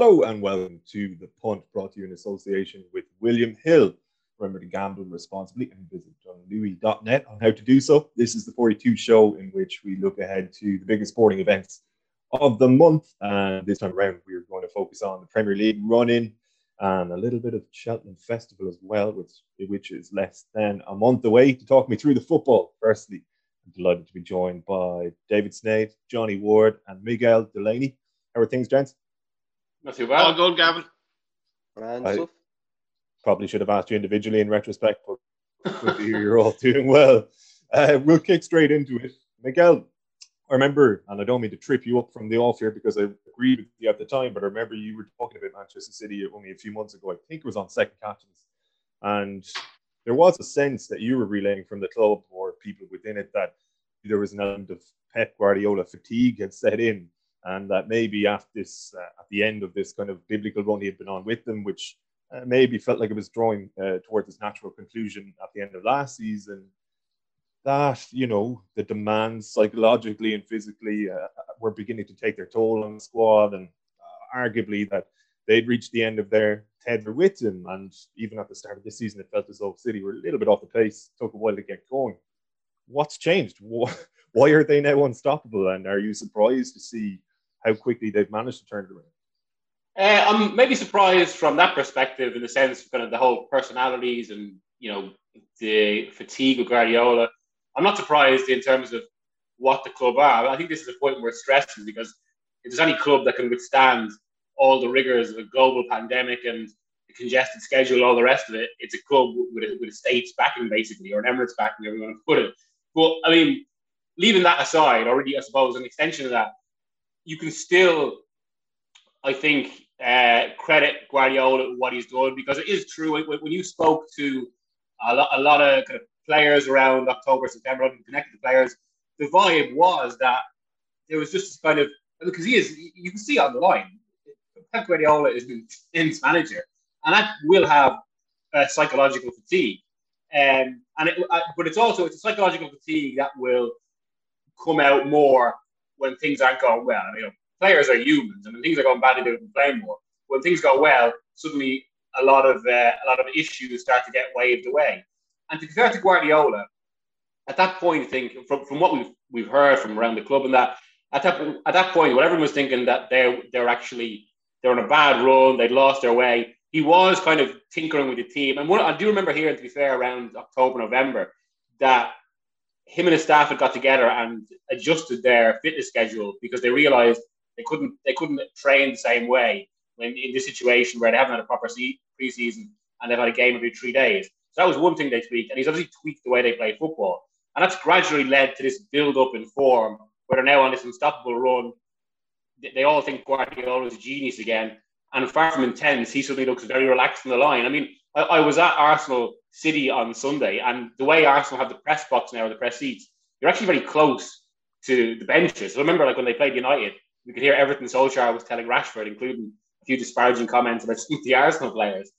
Hello and welcome to the punt brought to you in association with William Hill. Remember to gamble responsibly and visit johnlouis.net on how to do so. This is the 42 show in which we look ahead to the biggest sporting events of the month. And this time around, we're going to focus on the Premier League run in and a little bit of Cheltenham Festival as well, which, which is less than a month away. To talk me through the football, firstly, I'm delighted to be joined by David Sneyd, Johnny Ward, and Miguel Delaney. How are things, gents? Not too bad. All good, Gavin. I probably should have asked you individually in retrospect, but good to hear you're all doing well. Uh, we'll kick straight into it. Miguel, I remember, and I don't mean to trip you up from the off here because I agreed with you at the time, but I remember you were talking about Manchester City only a few months ago. I think it was on second captains. And there was a sense that you were relaying from the club or people within it that there was an element of Pep Guardiola fatigue had set in, and that maybe after this, uh, at the end of this kind of biblical run he had been on with them, which uh, maybe felt like it was drawing uh, towards its natural conclusion at the end of last season, that you know the demands psychologically and physically uh, were beginning to take their toll on the squad, and uh, arguably that they'd reached the end of their tether with him. And even at the start of this season, it felt as though City were a little bit off the pace. Took a while to get going. What's changed? Why are they now unstoppable? And are you surprised to see how quickly they've managed to turn it around? Uh, I'm maybe surprised from that perspective, in the sense of kind of the whole personalities and you know the fatigue of Guardiola. I'm not surprised in terms of what the club are. I think this is a point worth stressing because if there's any club that can withstand all the rigors of a global pandemic and the congested schedule, all the rest of it, it's a club with a, with a state's backing, basically, or an Emirates backing, however you want to put it. But I mean, leaving that aside, already, I suppose, an extension of that, you can still, I think, uh, credit Guardiola what he's done because it is true. When you spoke to a lot, a lot of kind of players around October, September, and connected to players, the vibe was that there was just kind of because he is, you can see on the line, Pep Guardiola is an intense manager, and that will have a psychological fatigue. Um, and it, uh, but it's also it's a psychological fatigue that will come out more when things aren't going well. You know, players are humans, and when things are going badly, they complain more. When things go well, suddenly a lot of uh, a lot of issues start to get waved away. And to fair to Guardiola, at that point, I think from, from what we've we've heard from around the club and that at that at that point, when everyone was thinking that they're they're actually they're on a bad run, they'd lost their way. He was kind of tinkering with the team, and what I do remember hearing, to be fair, around October, November, that him and his staff had got together and adjusted their fitness schedule because they realised they couldn't they couldn't train the same way when in this situation where they haven't had a proper preseason and they've had a game every three days. So that was one thing they tweaked, and he's obviously tweaked the way they play football, and that's gradually led to this build up in form where they're now on this unstoppable run. They all think Guardiola is a genius again, and far from intense, he suddenly looks very relaxed in the line. I mean, I, I was at Arsenal City on Sunday, and the way Arsenal have the press box now, or the press seats, you're actually very close to the benches. So remember, like when they played United, we could hear everything Solskjaer was telling Rashford, including a few disparaging comments about the Arsenal players.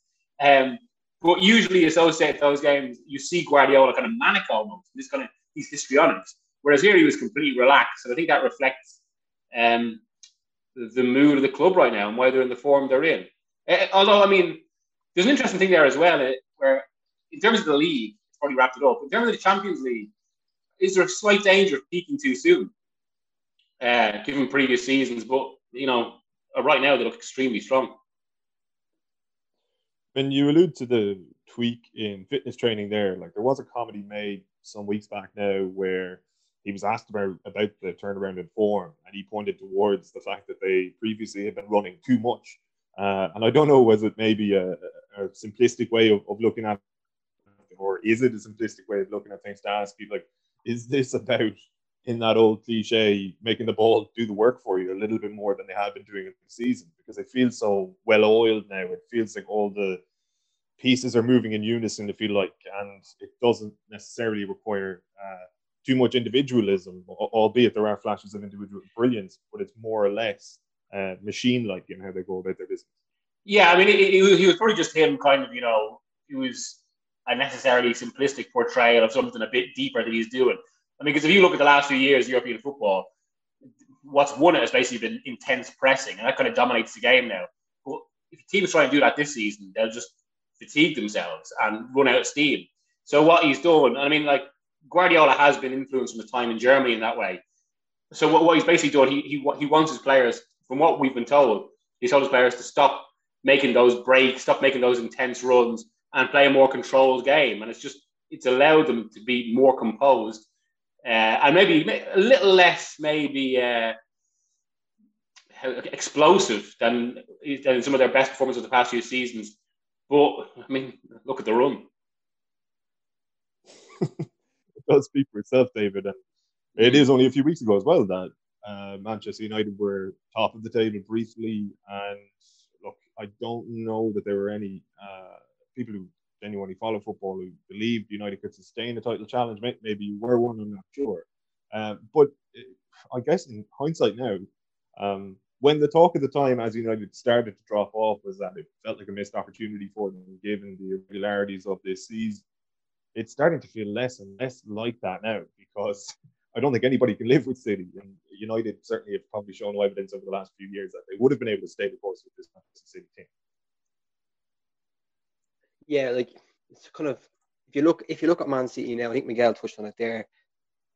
Um, but usually associate those games, you see Guardiola kind of manic almost. This kind of he's histrionic. Whereas here he was completely relaxed. And I think that reflects um, the mood of the club right now and why they're in the form they're in. Uh, although, I mean, there's an interesting thing there as well, uh, where in terms of the league, it's probably wrapped it up. In terms of the Champions League, is there a slight danger of peaking too soon, uh, given previous seasons? But, you know, uh, right now they look extremely strong. When you allude to the tweak in fitness training there, like there was a comedy made some weeks back now where he was asked about about the turnaround in form, and he pointed towards the fact that they previously had been running too much. Uh, and I don't know, was it maybe a, a simplistic way of, of looking at, or is it a simplistic way of looking at things to ask people like, is this about in that old cliche making the ball do the work for you a little bit more than they have been doing in the season because it feels so well oiled now. It feels like all the pieces are moving in unison. To feel like, and it doesn't necessarily require. Uh, too much individualism, albeit there are flashes of individual brilliance, but it's more or less uh, machine-like in how they go about their business. Yeah, I mean, it, it, he was probably just him, kind of, you know, he was a necessarily simplistic portrayal of something a bit deeper that he's doing. I mean, because if you look at the last few years European football, what's won it has basically been intense pressing, and that kind of dominates the game now. But if teams try and do that this season, they'll just fatigue themselves and run out of steam. So what he's done, I mean, like Guardiola has been influenced from his time in Germany in that way. So what, what he's basically doing, he, he he wants his players, from what we've been told, he told his players to stop making those breaks, stop making those intense runs, and play a more controlled game. And it's just it's allowed them to be more composed uh, and maybe a little less maybe uh, explosive than than some of their best performances of the past few seasons. But I mean, look at the run. it does speak for itself, David, and it is only a few weeks ago as well that uh, Manchester United were top of the table briefly, and look, I don't know that there were any uh, people who genuinely follow football who believed United could sustain a title challenge. Maybe you were one, I'm not sure. Uh, but uh, I guess in hindsight now, um, when the talk at the time as United started to drop off was that it felt like a missed opportunity for them given the irregularities of this season, it's starting to feel less and less like that now because I don't think anybody can live with City. And United certainly have probably shown no evidence over the last few years that they would have been able to stay the course with this Manchester City team yeah, like it's kind of if you look if you look at Man City now, I think Miguel touched on it there.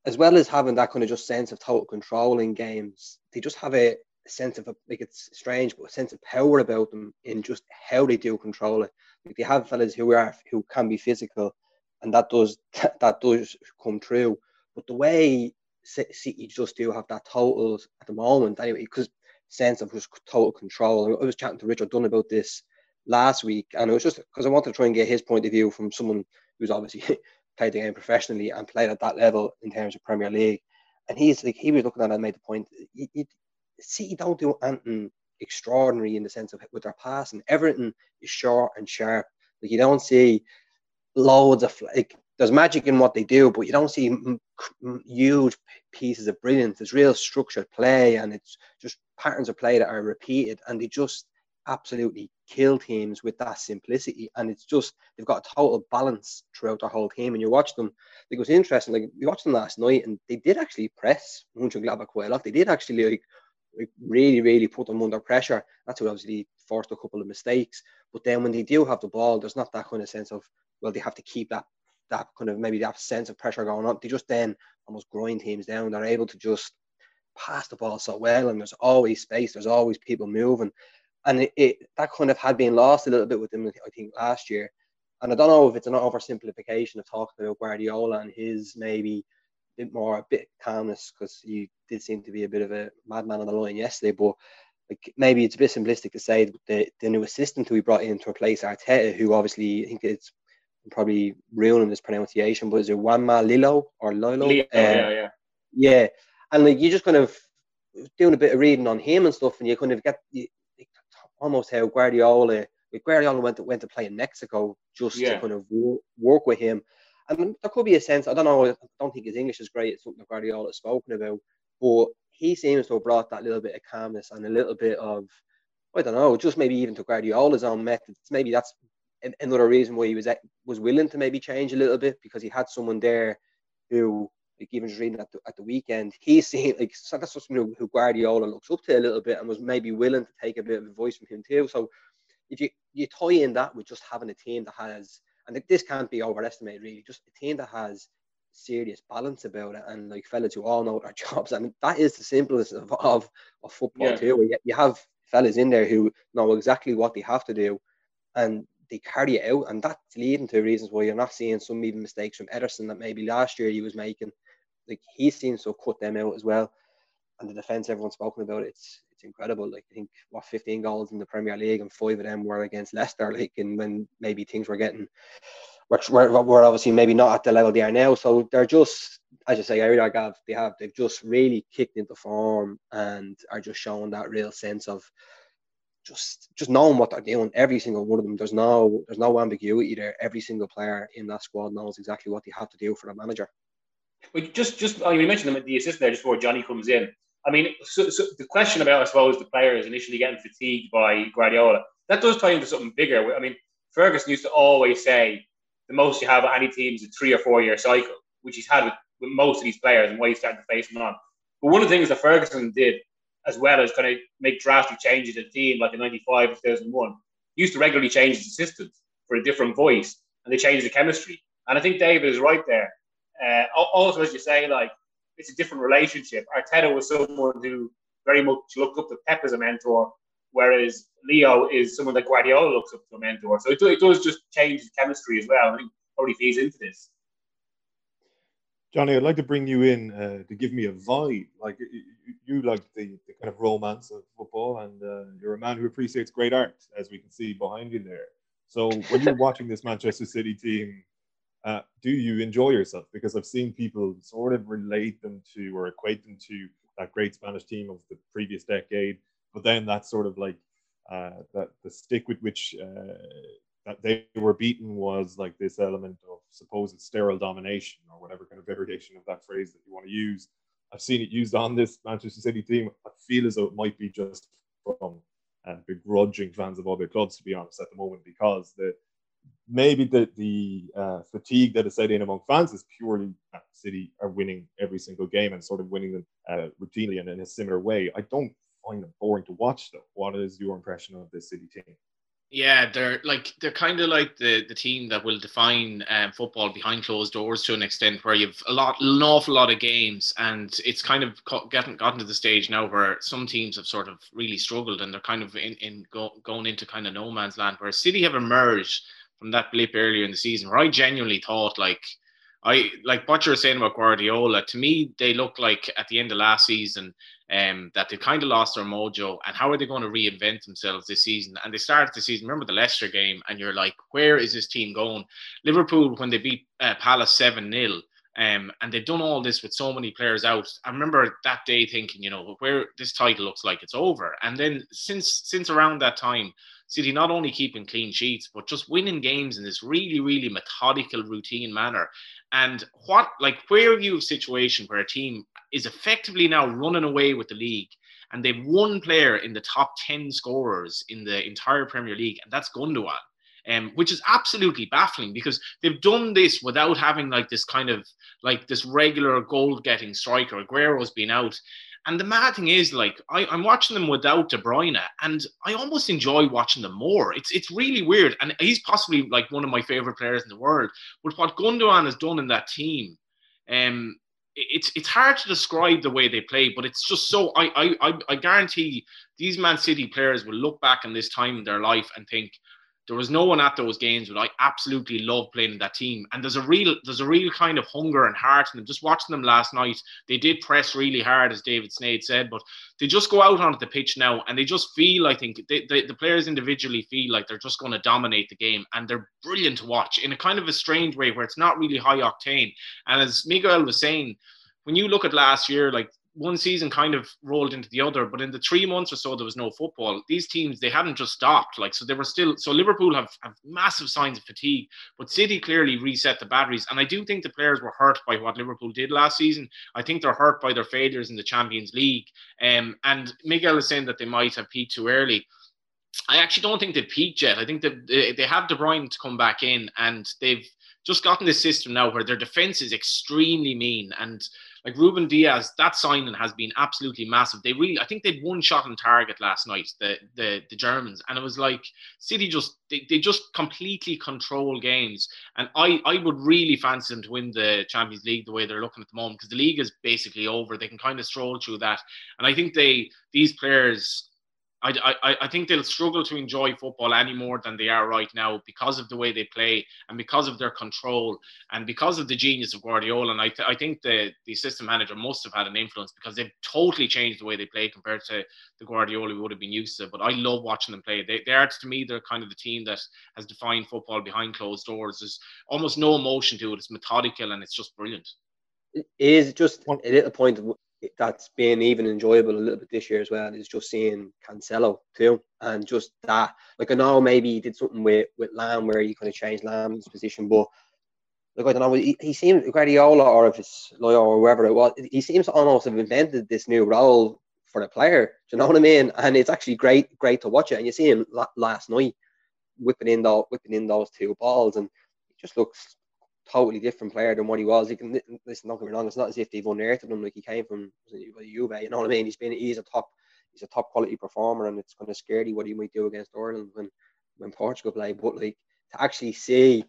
As well as having that kind of just sense of total control in games, they just have a, sense of like it's strange, but a sense of power about them in just how they do control it. Like they have fellas who are who can be physical, and that does that does come true. But the way City just do have that total at the moment, anyway, because sense of just total control. I was chatting to Richard Dunne about this last week, and it was just because I wanted to try and get his point of view from someone who's obviously played the game professionally and played at that level in terms of Premier League. And he's like he was looking at it and made the point. See, don't do anything extraordinary in the sense of with their passing. Everything is short and sharp. Like you don't see loads of like there's magic in what they do, but you don't see huge pieces of brilliance. There's real structured play, and it's just patterns of play that are repeated, and they just absolutely kill teams with that simplicity. And it's just they've got a total balance throughout their whole team. And you watch them, it was interesting. Like we watched them last night, and they did actually press Mönchengladbach quite a lot. They did actually like, like really, really put them under pressure. That's what obviously forced a couple of mistakes. But then when they do have the ball, there's not that kind of sense of well, they have to keep that that kind of maybe that sense of pressure going on. They just then almost grind teams down. They're able to just pass the ball so well, and there's always space. There's always people moving and it, it, that kind of had been lost a little bit with them, I think, last year. And I don't know if it's an oversimplification of talking about Guardiola and his maybe a bit more a bit calmness because he did seem to be a bit of a madman on the line yesterday. But like maybe it's a bit simplistic to say the, the new assistant who we brought in to replace Arteta, who obviously I think it's probably ruining his pronunciation, but is it Juanma Lillo or Lillo? uh, yeah, yeah, yeah. And like you just kind of doing a bit of reading on him and stuff, and you kind of get you, almost how Guardiola, Guardiola went to, went to play in Mexico just yeah. to kind of work with him. And there could be a sense, I don't know, I don't think his English is great. It's something that Guardiola has spoken about, but he seems to have brought that little bit of calmness and a little bit of, I don't know, just maybe even to Guardiola's own methods. Maybe that's another reason why he was was willing to maybe change a little bit because he had someone there who like even just reading at the, at the weekend, he's seen like so that's something who Guardiola looks up to a little bit and was maybe willing to take a bit of advice from him too. So if you you tie in that with just having a team that has and this can't be overestimated really, just a team that has serious balance about it and like fellas who all know their jobs. I mean that is the simplest of of, of football yeah. too. You have fellas in there who know exactly what they have to do and they carry it out, and that's leading to reasons why you're not seeing some even mistakes from Ederson that maybe last year he was making like he seems to cut them out as well. And the defense, everyone's spoken about, it's it's incredible. Like I think what 15 goals in the Premier League and five of them were against Leicester. Like and when maybe things were getting, we're, we're, obviously maybe not at the level they are now. So they're just, as you say, I really have they have they've just really kicked into form and are just showing that real sense of just just knowing what they're doing. Every single one of them. There's no there's no ambiguity there. Every single player in that squad knows exactly what they have to do for the manager. But just, just I mean, you mentioned the assistant there just before Johnny comes in. I mean, so, so the question about, I suppose, the players initially getting fatigued by Guardiola, that does tie into something bigger. I mean, Ferguson used to always say the most you have at any team is a three or four year cycle, which he's had with, with most of these players and why he's starting to face them on. But one of the things that Ferguson did as well as kind of make drastic changes in the team, like in '95 2001, used to regularly change his assistant for a different voice, and they changed the chemistry. And I think David is right there. Uh, also, as you say, like it's a different relationship. Arteta was someone who very much looked up to Pep as a mentor, whereas Leo is someone that Guardiola looks up to a mentor. So it, it does just change the chemistry as well. I think probably feeds into this. Johnny, I'd like to bring you in uh, to give me a vibe. Like you, you like the, the, kind of romance of football, and uh, you're a man who appreciates great art, as we can see behind you there. So when you're watching this Manchester City team, uh, do you enjoy yourself? Because I've seen people sort of relate them to or equate them to that great Spanish team of the previous decade, but then that's sort of like uh, that the stick with which uh, that they were beaten was like this element of supposed sterile domination or whatever kind of variation of that phrase that you want to use. I've seen it used on this Manchester City team. I feel as though it might be just from uh, begrudging fans of other clubs, to be honest, at the moment, because the maybe the the uh, fatigue that is set in among fans is purely City are winning every single game and sort of winning them uh, routinely and in a similar way. I don't find them boring to watch, though. What is your impression of this City team? Yeah, they're like they're kind of like the the team that will define um, football behind closed doors to an extent, where you've a lot, an awful lot of games, and it's kind of getting gotten to the stage now where some teams have sort of really struggled, and they're kind of in in go, going into kind of no man's land. Where City have emerged from that blip earlier in the season, where I genuinely thought like I like what you're saying about Guardiola. To me, they look like at the end of last season um, that they kind of lost their mojo. And how are they going to reinvent themselves this season? And they started the season. Remember the Leicester game, and you're like, where is this team going? Liverpool when they beat uh, Palace seven 0 um, and they've done all this with so many players out. I remember that day thinking, you know, where this title looks like it's over. And then since since around that time, City not only keeping clean sheets, but just winning games in this really, really methodical, routine manner. And what, like, where are you a situation where a team is effectively now running away with the league and they've one player in the top 10 scorers in the entire Premier League, and that's Gundogan. Um, which is absolutely baffling because they've done this without having like this kind of like this regular goal getting striker. Aguero's been out. And the mad thing is, like, I, I'm watching them without De Bruyne, and I almost enjoy watching them more. It's it's really weird, and he's possibly like one of my favorite players in the world. But what Gundogan has done in that team, um, it's it's hard to describe the way they play, but it's just so. I I I guarantee these Man City players will look back in this time in their life and think, there was no one at those games but I absolutely love playing in that team. And there's a real there's a real kind of hunger and heart in them. Just watching them last night, they did press really hard, as David Sneyd said, but they just go out onto the pitch now and they just feel, I think, they, they, the players individually feel like they're just going to dominate the game and they're brilliant to watch in a kind of a strange way where it's not really high octane. And as Miguel was saying, when you look at last year, like one season kind of rolled into the other, but in the three months or so there was no football. These teams they hadn't just stopped, like so they were still. So Liverpool have, have massive signs of fatigue, but City clearly reset the batteries, and I do think the players were hurt by what Liverpool did last season. I think they're hurt by their failures in the Champions League, um, and Miguel is saying that they might have peaked too early. I actually don't think they've peaked yet. I think that they have De Bruyne to come back in, and they've just gotten this system now where their defense is extremely mean and like Rúben Dias, that signing has been absolutely massive. They really, I think they'd one shot on target last night, the the, the Germans, and it was like City just they, they just completely control games. And I I would really fancy them to win the Champions League the way they're looking at the moment because the league is basically over. They can kind of stroll through that, and I think they these players I, I, I think they'll struggle to enjoy football any more than they are right now because of the way they play and because of their control and because of the genius of Guardiola. And I, th- I think the, the assistant manager must have had an influence because they've totally changed the way they play compared to the Guardiola we would have been used to. But I love watching them play. They, they are, to me, they're kind of the team that has defined football behind closed doors. There's almost no emotion to it. It's methodical and it's just brilliant. It is just a little point that's been even enjoyable a little bit this year as well is just seeing Cancelo too, and just that. Like I know maybe he did something with with Lahm where he kind of changed Lahm's position, but like I don't know, he, he seems Guardiola or if it's Lillo or whoever it was, he seems to almost have invented this new role for the player. Do you know what I mean? And it's actually great, great to watch it. And you see him last night whipping in those whipping in those two balls, and he just looks totally different player than what he was. He can listen, don't get me wrong, it's not as if they've unearthed him like he came from Juve, you know what I mean? He's been he's a top he's a top quality performer, and it's kind of scary what he might do against Ireland when when Portugal play. But like to actually see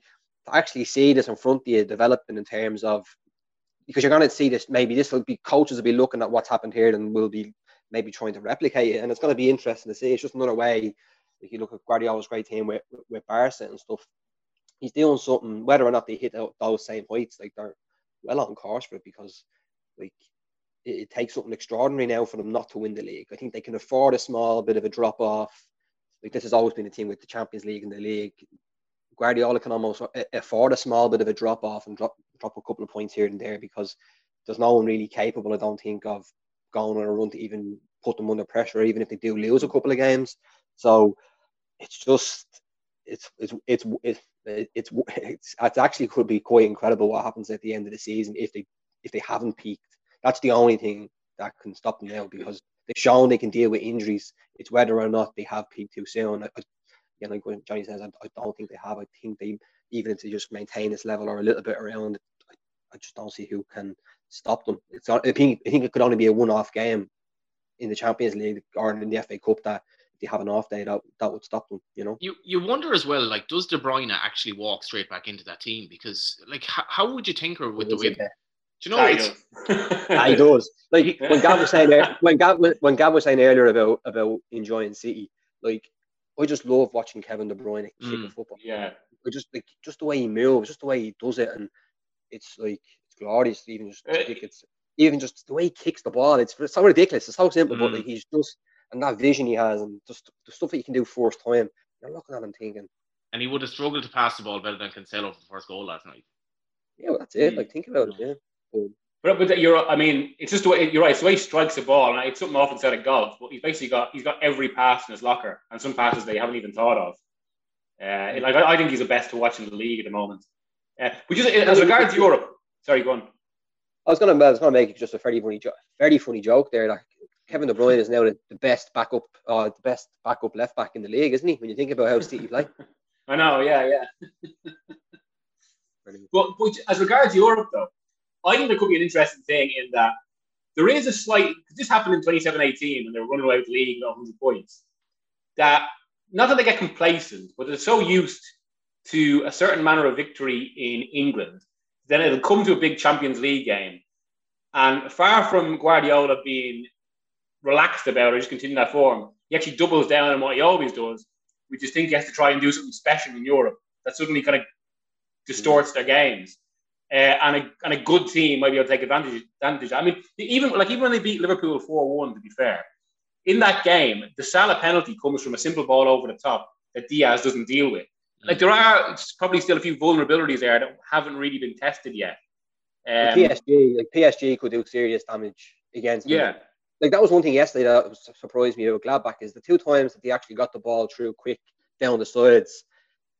to actually see this in front of you developing in terms of because you're going to see this maybe this will be coaches will be looking at what's happened here and will be maybe trying to replicate it and it's going to be interesting to see it's just another way if you look at Guardiola's great team with, with, with Barca and stuff he's doing something whether or not they hit those same heights like they're well on course for it because like it, it takes something extraordinary now for them not to win the league. I think they can afford a small bit of a drop off. Like this has always been a team with the Champions League and the league. Guardiola can almost afford a small bit of a drop off and drop drop a couple of points here and there because there's no one really capable, I don't think, of going on a run to even put them under pressure, even if they do lose a couple of games. So it's just it's it's it's it's it's, it's, it's actually could be quite incredible what happens at the end of the season if they if they haven't peaked. That's the only thing that can stop them now because they've shown they can deal with injuries. It's whether or not they have peaked too soon. I, you know, like Johnny says, I, I, don't think they have. I think they, even if they just maintain this level or a little bit around, I, I just don't see who can stop them. It's I think I think it could only be a one-off game in the Champions League or in the FA Cup that they have an off day that that would stop them. You know. You you wonder as well, like, does De Bruyne actually walk straight back into that team? Because like, how, how would you tinker with the way? Do you know it's he does. Like when Gav was saying when Gav when Gav was saying earlier about about enjoying City, like I just love watching Kevin De Bruyne kick mm, a football. Yeah, I just like just the way he moves, just the way he does it, and it's like it's glorious. Even just uh, it's even just the way he kicks the ball. It's, it's so ridiculous. It's so simple, mm. but like he's just and that vision he has, and just the stuff that you can do first time. You're looking at him thinking. And he would have struggled to pass the ball better than Cancelo for the first goal last night. Yeah, well, that's it. Like think about it. Yeah. But, but, but you're, I mean, it's just the way you're right. It's the way he strikes the ball, and it's something often said of golf. But he's basically got he's got every pass in his locker, and some passes they haven't even thought of. Uh, like I, I, think he's the best to watch in the league at the moment. Uh, but just as regards Europe, sorry, go on. I was gonna, I was gonna make just a very funny, jo- very funny joke there. Like Kevin De Bruyne is now the, best backup, uh, the best backup left back in the league, isn't he? When you think about how City play. I know, yeah, yeah. but, but as regards Europe, though, I think there could be an interesting thing in that there is a slight. This happened in 2017, 18, when they were running away with the league with 100 points. That not that they get complacent, but they're so used to a certain manner of victory in England, then it'll come to a big Champions League game. And far from Guardiola being relaxed about it, just continue that form, he actually doubles down on what he always does, We just think he has to try and do something special in Europe that suddenly kind of distorts their games uh, and a and a good team might be able to take advantage. Advantage. I mean, even like even when they beat Liverpool four one, to be fair, in that game, the Salah penalty comes from a simple ball over the top that Dias doesn't deal with. Like there are probably still a few vulnerabilities there that haven't really been tested yet. Um, PSG, like PSG, could do serious damage against. Yeah. Them. Like that was one thing yesterday that surprised me about Gladbach is the two times that they actually got the ball through quick down the sides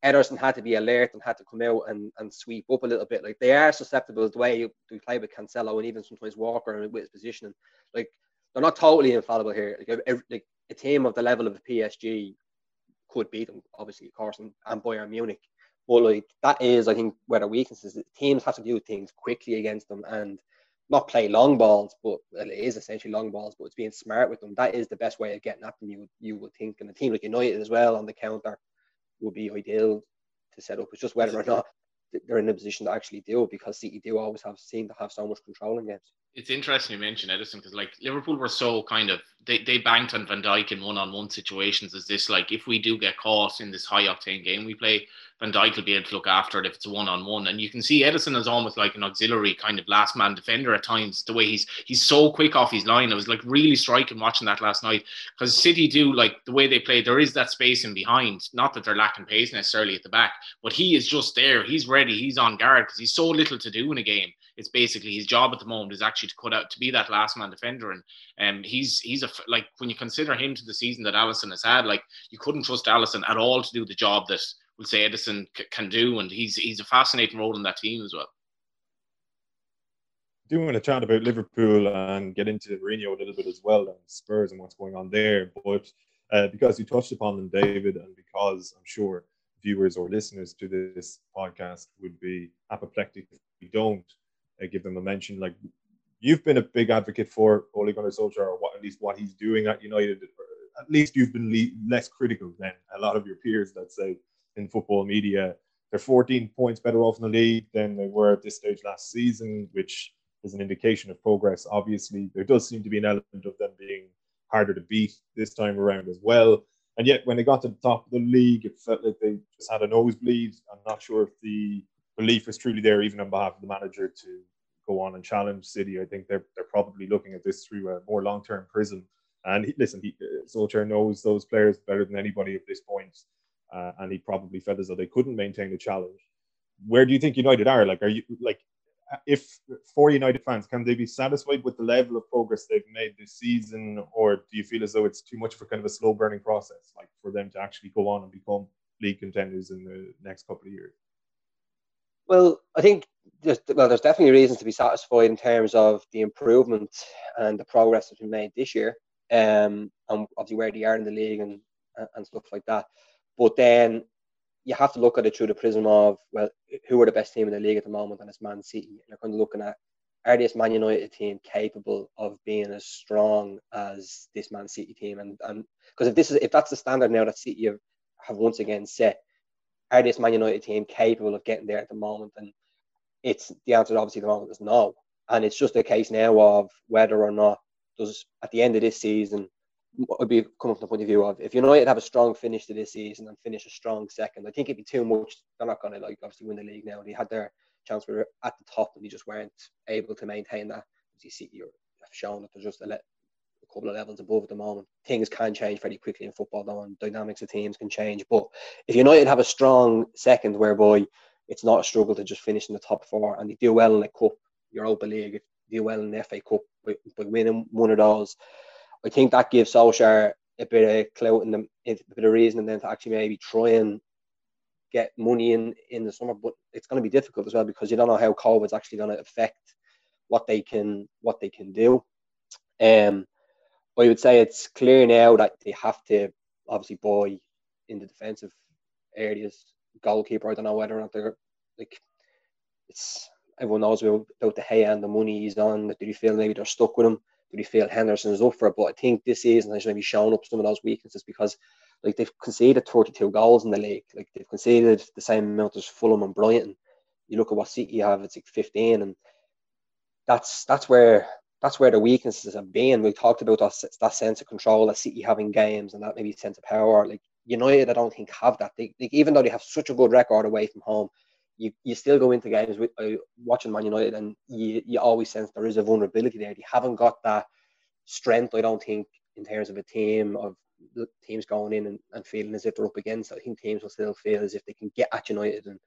Ederson had to be alert and had to come out and, and sweep up a little bit. Like they are susceptible the way we play with Cancelo and even sometimes Walker with his positioning. Like they're not totally infallible here. Like a, like a team of the level of PSG could beat them, obviously, of course, and, and Bayern Munich. But like that is, I think, where the weaknesses. Teams have to do things quickly against them and not play long balls, but well, it is essentially long balls. But it's being smart with them. That is the best way of getting at them. You you would think, and a team like United as well on the counter would be ideal to set up. It's just whether or not they're in a position to actually do it because City do always have seem to have so much control in games. It's interesting you mention Ederson because like Liverpool were so kind of they, they banked on Van Dijk in one on one situations as this like if we do get caught in this high octane game we play, Van Dijk will be able to look after it if it's a one on one. And you can see Ederson is almost like an auxiliary kind of last man defender at times. The way he's he's so quick off his line. It was like really striking watching that last night because City do like the way they play. There is that space in behind. Not that they're lacking pace necessarily at the back, but he is just there. He's ready. He's on guard because he's so little to do in a game. It's basically his job at the moment is actually to cut out to be that last man defender. And um, he's he's a like when you consider him to the season that Alisson has had, like you couldn't trust Alisson at all to do the job that we'll say Ederson c- can do, and he's he's a fascinating role in that team as well. do want to chat about Liverpool and get into Mourinho a little bit as well, and Spurs and what's going on there. But uh, because you touched upon them, David, and because I'm sure viewers or listeners to this podcast would be apoplectic if we don't uh, give them a mention, like you've been a big advocate for Ole Gunnar Solskjaer, or what, at least what he's doing at United. At least you've been le- less critical than a lot of your peers, let's say, in football media. They're 14 points better off in the league than they were at this stage last season, which is an indication of progress. Obviously, there does seem to be an element of them being harder to beat this time around as well. And yet, when they got to the top of the league, it felt like they just had a nosebleed. I'm not sure if the belief is truly there, even on behalf of the manager, to go on and challenge City. I think they're, they're probably looking at this through a more long term prism. And he, listen, he, Solskjaer knows those players better than anybody at this point, uh, and he probably felt as though they couldn't maintain the challenge. Where do you think United are? Like, are you like if for United fans, can they be satisfied with the level of progress they've made this season, or do you feel as though it's too much a kind of a slow burning process, like for them to actually go on and become league contenders in the next couple of years? Well, I think there's, well, there's definitely reasons to be satisfied in terms of the improvement and the progress that's been made this year, um, and obviously where they are in the league and and stuff like that. But then you have to look at it through the prism of well, who are the best team in the league at the moment, and it's Man City. And you're kind of looking at are this Man United team capable of being as strong as this Man City team? And and because if this is if that's the standard now that City have, have once again set, are this Man United team capable of getting there at the moment? And it's the answer obviously the moment is no. And it's just a case now of whether or not does at the end of this season would be coming from the point of view of if United have a strong finish to this season and finish a strong second, I think it'd be too much. They're not going to like obviously win the league now. They had their chance were at the top and they just weren't able to maintain that. As you see, you're shown that they're just a couple of levels above at the moment. Things can change very quickly in football, though, and dynamics of teams can change. But if United have a strong second, whereby it's not a struggle to just finish in the top four, and they do well in the cup, Europa League, do well in the FA Cup by, by winning one of those I think that gives Solskjaer a bit of clout and a bit of reason and then to actually maybe try and get money in in the summer. But it's going to be difficult as well because you don't know how COVID's actually going to affect what they can what they can do. Um, I would say it's clear now that they have to obviously buy in the defensive areas. Goalkeeper, I don't know whether or not they're like it's everyone knows about, De Gea and the money he's on. Do you feel maybe they're stuck with him? do you feel Henderson's up for it? But I think this season has maybe shown up some of those weaknesses because like they've conceded 32 goals in the league. Like they've conceded the same amount as Fulham and Brighton. You look at what City have, it's like 15, and that's that's where that's where the weaknesses have been. We talked about that, that sense of control that City having games and that maybe sense of power. Like United, I don't think have that. They, they, even though they have such a good record away from home, you, you still go into games with uh, watching Man United and you, you always sense there is a vulnerability there. They haven't got that strength, I don't think, in terms of a team of teams going in and, and feeling as if they're up against. I think teams will still feel as if they can get at United and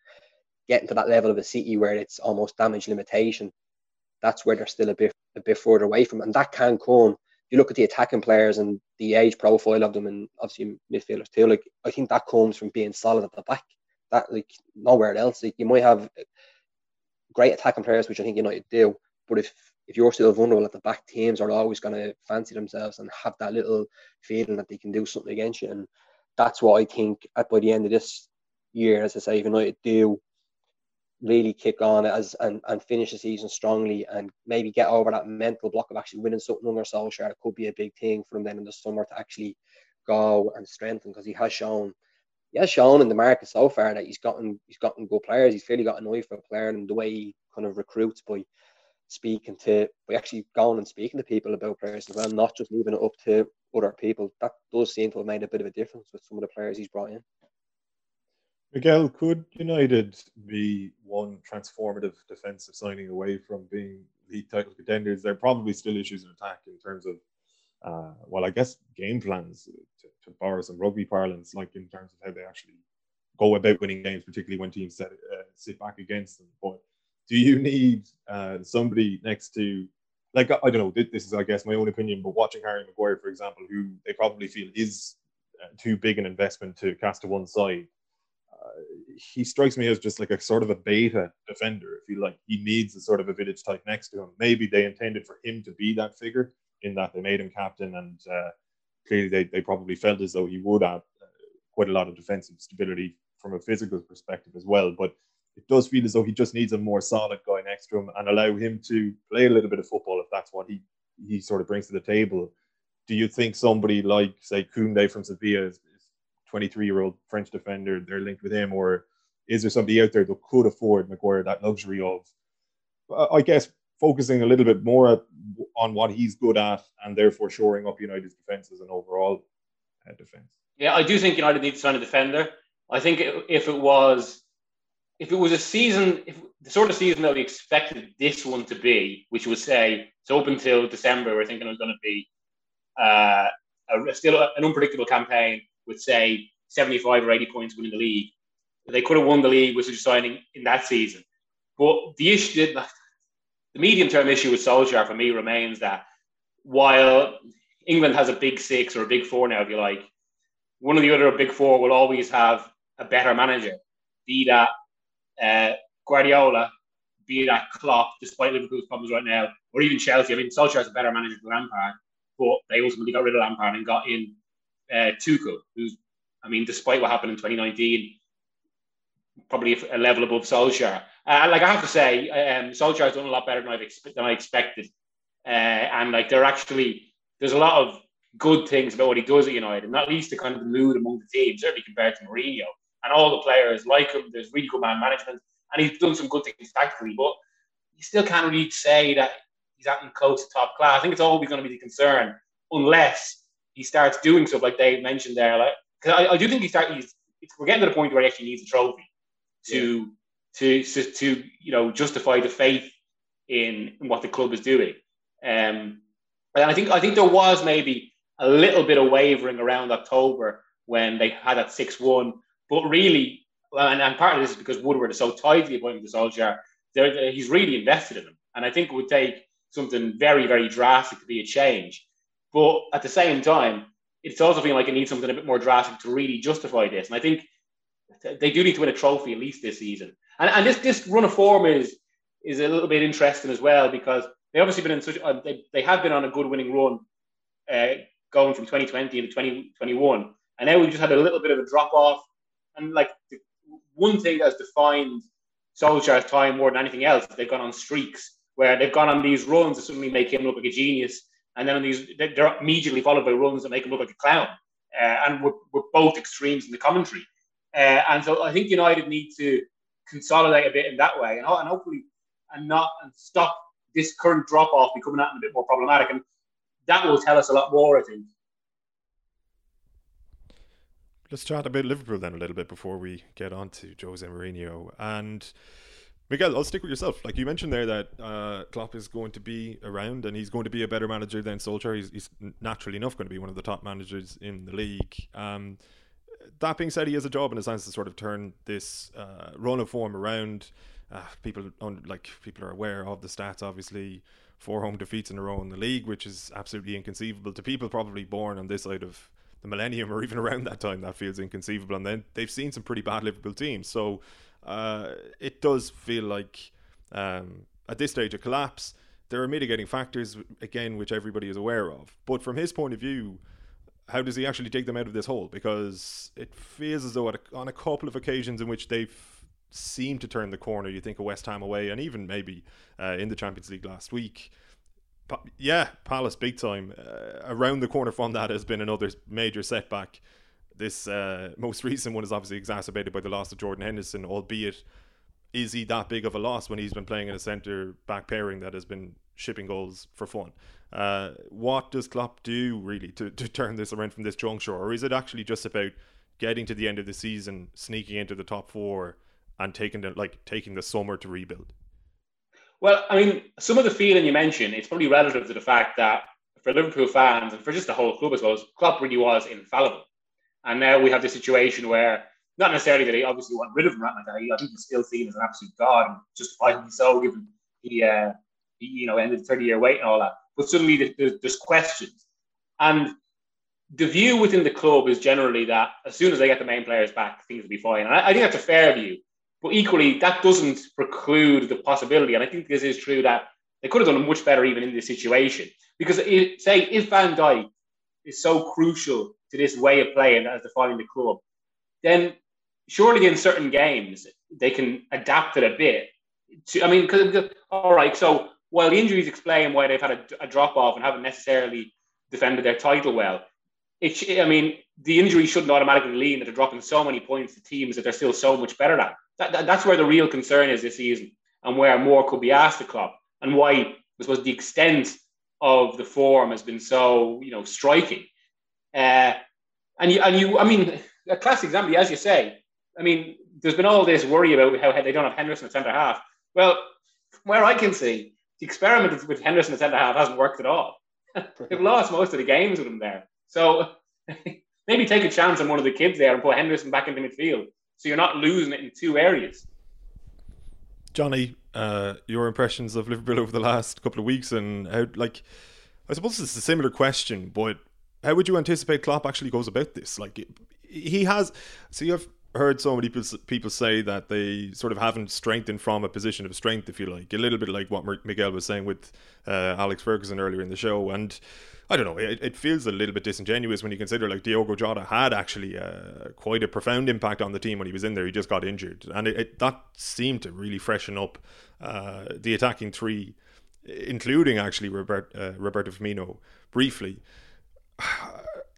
get into that level of a city where it's almost damage limitation. That's where they're still a bit a bit further away from, and that can come. If you look at the attacking players and the age profile of them, and obviously midfielders too, like I think that comes from being solid at the back that like nowhere else. Like you might have great attacking players, which I think United do, but if if you're still vulnerable at the back, teams are always going to fancy themselves and have that little feeling that they can do something against you. And that's what I think at by the end of this year, as I say, United do really kick on as and, and finish the season strongly and maybe get over that mental block of actually winning something on under Solskjaer. It could be a big thing for him then in the summer to actually go and strengthen because he has shown he has shown in the market so far that he's gotten he's gotten good players. He's clearly got an eye for a player, and the way he kind of recruits by speaking to by actually going and speaking to people about players as well, not just leaving it up to other people. That does seem to have made a bit of a difference with some of the players he's brought in. Miguel, could United be one transformative defensive signing away from being league title contenders? There are probably still issues in attack in terms of uh, well, I guess game plans to, to borrow some rugby parlance, like in terms of how they actually go about winning games, particularly when teams set, uh, sit back against them. But do you need uh, somebody next to, like, I don't know, this is, I guess, my own opinion, but watching Harry Maguire, for example, who they probably feel is uh, too big an investment to cast to one side, he strikes me as just like a sort of a beta defender. If you like, he needs a sort of a Vidić type next to him. Maybe they intended for him to be that figure in that they made him captain, and uh, clearly they, they probably felt as though he would add uh, quite a lot of defensive stability from a physical perspective as well. But it does feel as though he just needs a more solid guy next to him and allow him to play a little bit of football if that's what he he sort of brings to the table. Do you think somebody like say Koundé from Sevilla is 23 year old French defender, they're linked with him, or is there somebody out there that could afford Maguire that luxury of, I guess, focusing a little bit more on what he's good at and therefore shoring up United's defence as an overall uh, defence? Yeah, I do think United need to sign a defender. I think if it was if it was a season, if the sort of season that we expected this one to be, which would say it's open till December, we're thinking it was going to be uh, a, still an unpredictable campaign with say 75 or 80 points winning the league. They could have won the league with such signing in that season. But the issue, the medium term issue with Solskjaer for me remains that while England has a big six or a big four now, if you like, one of the other big four will always have a better manager, be that uh, Guardiola, be that Klopp, despite Liverpool's problems right now, or even Chelsea. I mean, Solskjaer is a better manager than Lampard, but they ultimately got rid of Lampard and got in uh, Tuchel, who's, I mean, despite what happened in 2019, probably a level above Solskjaer. Uh, like I have to say, um, has done a lot better than, I've than I expected, uh, and like they're actually there's a lot of good things about what he does at United, not least the kind of mood among the team, certainly compared to Mourinho and all the players like him. There's really good man management, and he's done some good things tactically, but you still can't really say that he's acting close to top class. I think it's always going to be the concern, unless he starts doing stuff like Dave mentioned there. Like, because I, I, do think he starts. He's, we're getting to the point where he actually needs a trophy to, yeah. to, to, to, you know, justify the faith in, in what the club is doing. Um, and I think I think there was maybe a little bit of wavering around October when they had that six one but really, and, and part of this is because Woodward is so appointed to Solskjaer, he's really invested in him. And I think it would take something very, very drastic to be a change. But at the same time, it's also feeling like it needs something a bit more drastic to really justify this. And I think they do need to win a trophy at least this season. And, and this this run of form is is a little bit interesting as well because they obviously been in such uh, they, they have been on a good winning run uh, going from 2020 into 2021 and now we've just had a little bit of a drop off and like the one thing that's defined Solskjaer's time more than anything else, they've gone on streaks where they've gone on these runs that suddenly make him look like a genius, and then on these they're immediately followed by runs that make him look like a clown. Uh, and we're, we're both extremes in the commentary. Uh, and so I think United need to consolidate a bit in that way, and, and hopefully, and not and stop this current drop off becoming a bit more problematic. And that will tell us a lot more, I think, Let's chat about Liverpool then a little bit before we get on to Jose Mourinho. And Miguel, I'll stick with yourself. Like you mentioned there that uh, Klopp is going to be around and he's going to be a better manager than Solskjaer. He's, he's naturally enough going to be one of the top managers in the league. Um, that being said, he has a job in a sense to sort of turn this uh, run of form around. Uh, people like people are aware of the stats, obviously. Four home defeats in a row in the league, which is absolutely inconceivable to people probably born on this side of the millennium or even around that time, that feels inconceivable. And then they've seen some pretty bad Liverpool teams. So uh, it does feel like um, at this stage a collapse. There are mitigating factors, again, which everybody is aware of. But from his point of view, how does he actually take them out of this hole? Because it feels as though a, on a couple of occasions in which they've seemed to turn the corner, you think of West Ham away, and even maybe uh, in the Champions League last week, yeah, Palace big time. Uh, around the corner from that has been another major setback. This uh, most recent one is obviously exacerbated by the loss of Jordan Henderson, albeit is he that big of a loss when he's been playing in a centre back pairing that has been shipping goals for fun? Uh, what does Klopp do really to, to turn this around from this juncture, or is it actually just about getting to the end of the season, sneaking into the top four, and taking the like taking the summer to rebuild? Well, I mean, some of the feeling you mentioned, it's probably relative to the fact that for Liverpool fans and for just the whole club as well, Klopp really was infallible. And now we have this situation where, not necessarily that he obviously want rid of him now, I think he's still seen as an absolute god, and justifiably so, given he, uh, he you know, ended 30 year wait and all that. But suddenly there's questions. And the view within the club is generally that as soon as they get the main players back, things will be fine. And I, I think that's a fair view. But equally, that doesn't preclude the possibility, and I think this is true that they could have done much better even in this situation. Because it, say if Van Dijk is so crucial to this way of playing as defining the club, then surely in certain games they can adapt it a bit. To, I mean, because all right, so while the injuries explain why they've had a, a drop off and haven't necessarily defended their title well, it, I mean, the injury shouldn't automatically lead to dropping so many points to teams that they're still so much better than. That, that, that's where the real concern is this season and where more could be asked of Klopp and why I suppose the extent of the form has been so you know striking. Uh, and you, and you, I mean, a classic example, as you say. I mean, there's been all this worry about how they don't have Henderson at centre half. Well, where I can see, the experiment with Henderson at centre half hasn't worked at all. They've lost most of the games with him there. So maybe take a chance on one of the kids there and put Henderson back into midfield. So you're not losing it in two areas. Johnny, uh, your impressions of Liverpool over the last couple of weeks and how, like, I suppose it's a similar question, but how would you anticipate Klopp actually goes about this? Like, he has. See, I've heard so many people say that they sort of haven't strengthened from a position of strength, if you like, a little bit like what Miguel was saying with uh, Alex Ferguson earlier in the show, and I don't know. It, it, feels a little bit disingenuous when you consider like Diogo Jota had actually uh, quite a profound impact on the team when he was in there. He just got injured, and it, it that seemed to really freshen up uh, the attacking three, including actually Robert, uh, Roberto Firmino briefly.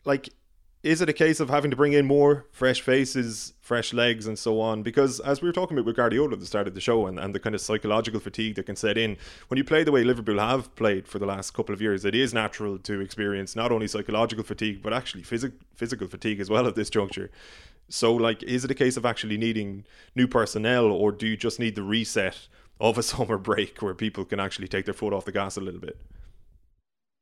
like is it a case of having to bring in more fresh faces, fresh legs, and so on? Because as we were talking about with Guardiola at the start of the show and, and the kind of psychological fatigue that can set in, when you play the way Liverpool have played for the last couple of years, it is natural to experience not only psychological fatigue, but actually phys- physical fatigue as well at this juncture. So, like, is it a case of actually needing new personnel, or do you just need the reset of a summer break where people can actually take their foot off the gas a little bit?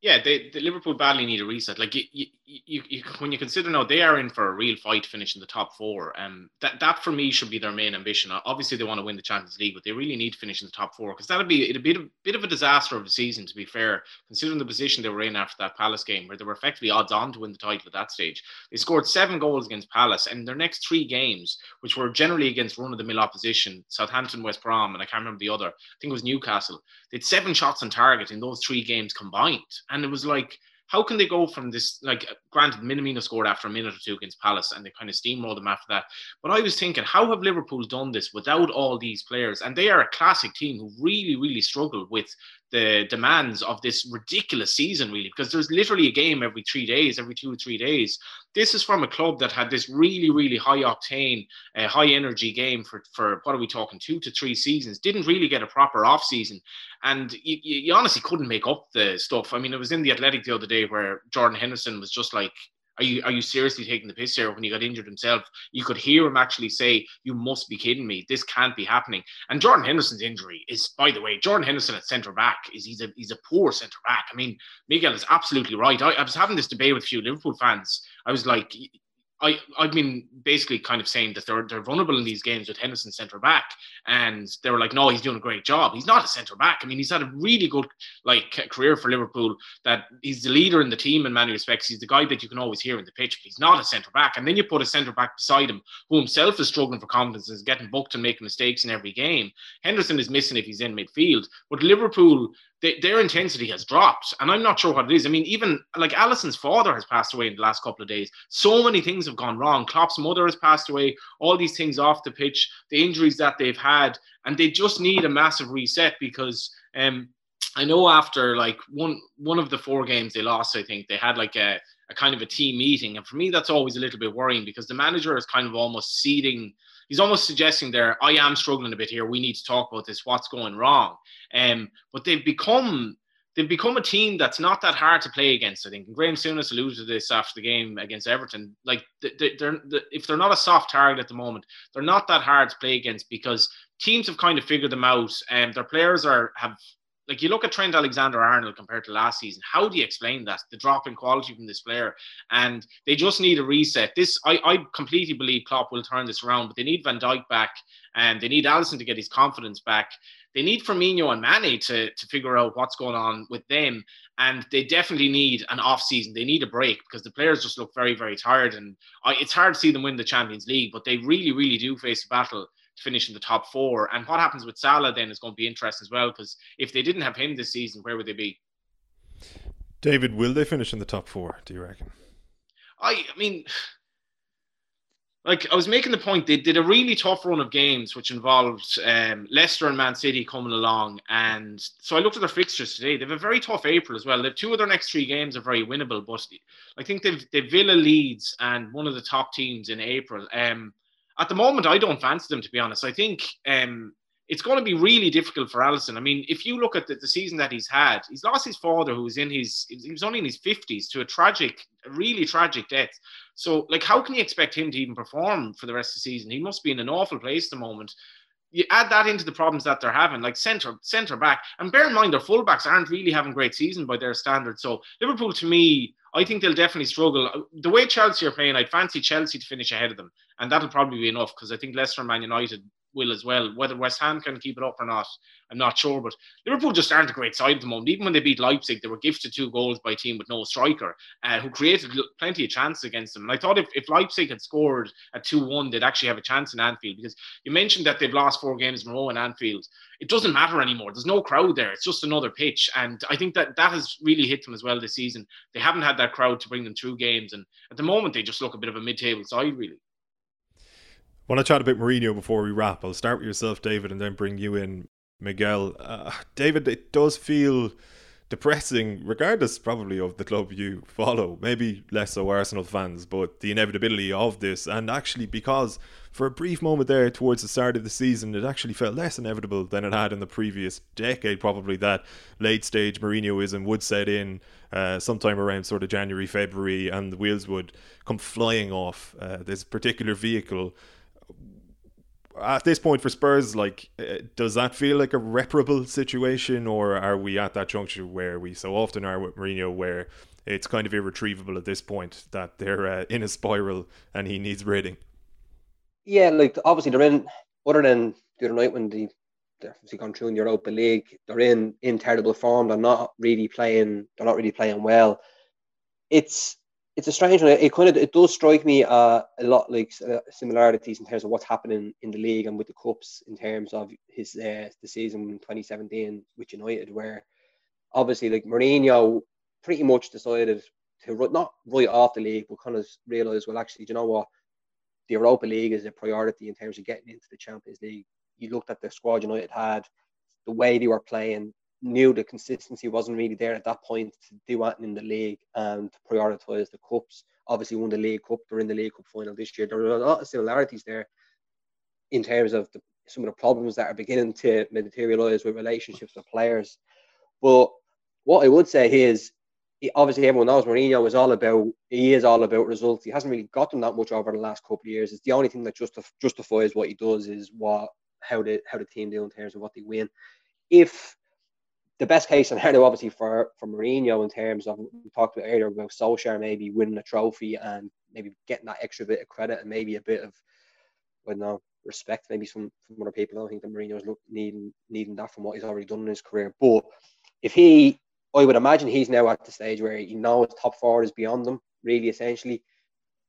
Yeah, they, the Liverpool badly need a reset. Like you, you, you, when you consider now they are in for a real fight to finish in the top four, um, that that for me should be their main ambition. Obviously, they want to win the Champions League, but they really need to finish in the top four because that'd be it'd be a bit of a disaster of a season. To be fair, considering the position they were in after that Palace game, where they were effectively odds on to win the title at that stage, they scored seven goals against Palace, and their next three games, which were generally against run of the mill opposition, Southampton, West Brom, and I can't remember the other. I think it was Newcastle. They had seven shots on target in those three games combined and it was like, how can they go from this? Like, granted, Minamino scored after a minute or two against Palace, and they kind of steamrolled them after that. But I was thinking, how have Liverpool done this without all these players? And they are a classic team who really, really struggled with the demands of this ridiculous season, really, because there's literally a game every three days, every two or three days. This is from a club that had this really, really high octane, uh, high energy game for, for what are we talking, two to three seasons. Didn't really get a proper off season. And you, you honestly couldn't make up the stuff. I mean, it was in the Athletic the other day where Jordan Henderson was just like, are you are you seriously taking the piss here? When he got injured himself, you could hear him actually say, "You must be kidding me! This can't be happening." And Jordan Henderson's injury is, by the way, Jordan Henderson at centre back is he's a he's a poor centre back. I mean, Miguel is absolutely right. I, I was having this debate with a few Liverpool fans. I was like, I, I've been basically kind of saying that they're, they're vulnerable in these games with Henderson centre back, and they were like, no, he's doing a great job. He's not a centre back. I mean, he's had a really good like career for Liverpool. That he's the leader in the team in many respects. He's the guy that you can always hear in the pitch, but he's not a centre back. And then you put a centre back beside him who himself is struggling for confidence, is getting booked and making mistakes in every game. Henderson is missing if he's in midfield, but Liverpool they, their intensity has dropped, and I'm not sure what it is. I mean, even like Alisson's father has passed away in the last couple of days. So many things have gone wrong. Klopp's mother has passed away. All these things off the pitch, the injuries that they've had, and they just need a massive reset because um, I know after like one one of the four games they lost, I think they had like a, a kind of a team meeting, and for me that's always a little bit worrying because the manager is kind of almost ceding he's almost suggesting there, I am struggling a bit here. We need to talk about this. What's going wrong? Um, but they've become they've become a team that's not that hard to play against. I think and Graham Souness alluded to this after the game against Everton. Like they, are if they're not a soft target at the moment, they're not that hard to play against because teams have kind of figured them out, and their players are have like you look at Trent Alexander Arnold compared to last season, how do you explain that? The drop in quality from this player. And they just need a reset. This I, I completely believe Klopp will turn this around, but they need Van Dijk back and they need Alisson to get his confidence back. They need Firmino and Mane to, to figure out what's going on with them. And they definitely need an off season. They need a break because the players just look very, very tired. And I, it's hard to see them win the Champions League, but they really, really do face a battle finish in the top four. And what happens with Salah then is going to be interesting as well because if they didn't have him this season, where would they be? David, will they finish in the top four? Do you reckon? I, I mean, like I was making the point, they did a really tough run of games, which involved um, Leicester and Man City coming along. And so I looked at their fixtures today. They have a very tough April as well. They've two of their next three games are very winnable, but I think they've they've Villa Leeds and one of the top teams in April. Um, at the moment, I don't fancy them to be honest. I think um, it's going to be really difficult for Alisson. I mean, if you look at the, the, season that he's had, he's lost his father, who was in his, he was only in his fifties, to a tragic, really tragic death. So, like, how can you expect him to even perform for the rest of the season? He must be in an awful place at the moment. You add that into the problems that they're having, like centre centre back, and bear in mind their fullbacks aren't really having great season by their standards. So Liverpool, to me, I think they'll definitely struggle. Uh, the way Chelsea are playing, I'd fancy Chelsea to finish ahead of them, and that'll probably be enough because I think Leicester and Man United will as well. Whether West Ham can keep it up or not, I'm not sure. But Liverpool just aren't a great side at the moment. Even when they beat Leipzig, they were gifted two goals by a team with no striker, uh, who created plenty of chances against them. And I thought if, if Leipzig had scored at 2 1, they'd actually have a chance in Anfield because you mentioned that they've lost four games in a row in Anfield. It doesn't matter anymore. There's no crowd there. It's just another pitch. And I think that that has really hit them as well this season. They haven't had that crowd to bring them through games. And at the moment, they just look a bit of a mid table side, really. Want to chat a bit Mourinho before we wrap? I'll start with yourself, David, and then bring you in, Miguel. Uh, David, it does feel depressing, regardless probably of the club you follow. Maybe less so Arsenal fans, but the inevitability of this, and actually because for a brief moment there towards the start of the season, it actually felt less inevitable than it had in the previous decade. Probably that late stage Mourinhoism would set in uh, sometime around sort of January, February, and the wheels would come flying off uh, this particular vehicle at this point for Spurs, like, uh, does that feel like a reparable situation, or are we at that juncture where we so often are with Mourinho, where it's kind of irretrievable at this point that they're uh, in a spiral and he needs ridding? Yeah, like obviously they're in. Other than the other night when they they're obviously gone through in the Europa League, they're in in terrible form. They're not really playing. They're not really playing well. It's it's a strange one. It kind of it does strike me uh, a lot like uh, similarities in terms of what's happening in the league and with the cups in terms of his uh, the season 2017 with United, where obviously like Mourinho pretty much decided to not right off the league, but kind of realize well actually, do you know what, the Europa League is a priority in terms of getting into the Champions League. You looked at the squad United had, the way they were playing, knew the consistency wasn't really there at that point to do anything in the league and to prioritise the cups. Obviously, won the League Cup. They're in the League Cup final this year. There are a lot of similarities there in terms of the, some of the problems that are beginning to materialise with relationships with players. But what I would say is, obviously, everyone knows Mourinho is all about. He is all about results. He hasn't really gotten that much over the last couple of years. It's the only thing that justif- justifies what he does is what how the how the team do in terms of what they win. If the best case scenario, obviously, for, for Mourinho in terms of we talked about earlier about Solskjaer maybe winning a trophy and maybe getting that extra bit of credit and maybe a bit of, I don't know, respect maybe from, from other people. I don't think that Mourinho's look, needing needing that from what he's already done in his career. But if he, I would imagine he's now at the stage where he knows top four is beyond them, really, essentially,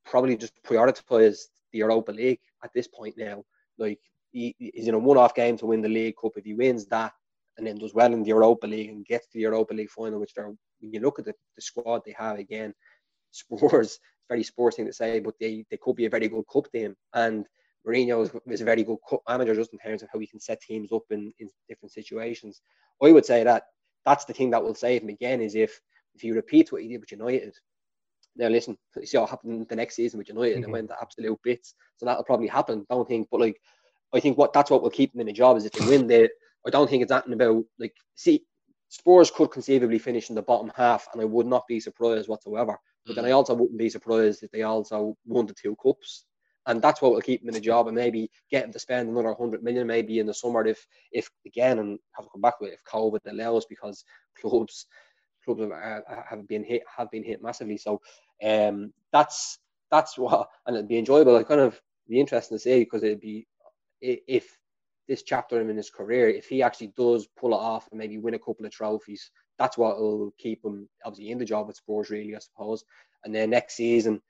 probably just prioritize the Europa League at this point now. Like he, he's in a one-off game to win the League Cup. If he wins that, and then does well in the Europa League and gets to the Europa League final, which they're when you look at the, the squad they have again, Spurs, very sports thing to say, but they, they could be a very good cup team. And Mourinho is, is, a very good cup manager just in terms of how he can set teams up in, in different situations. I would say that that's the thing that will save him again is if if he repeats what he did with United. Now listen, you see what happened the next season with United mm-hmm. and went to absolute bits. So that'll probably happen, don't think. But like I think what that's what will keep them in the job is if they win the I don't think it's anything about like see Spurs could conceivably finish in the bottom half, and I would not be surprised whatsoever. But then I mm. also wouldn't be surprised if they also won the two cups, and that's what will keep them in the job, and maybe get them to spend another hundred million maybe in the summer if if again and have to come back with it if COVID allows because clubs clubs have, have been hit have been hit massively. So um that's that's what and it'd be enjoyable. I kind of be interesting to see because it'd be if this chapter in his career, if he actually does pull it off and maybe win a couple of trophies, that's what will keep him obviously in the job at Spurs, really, I suppose. And then next season,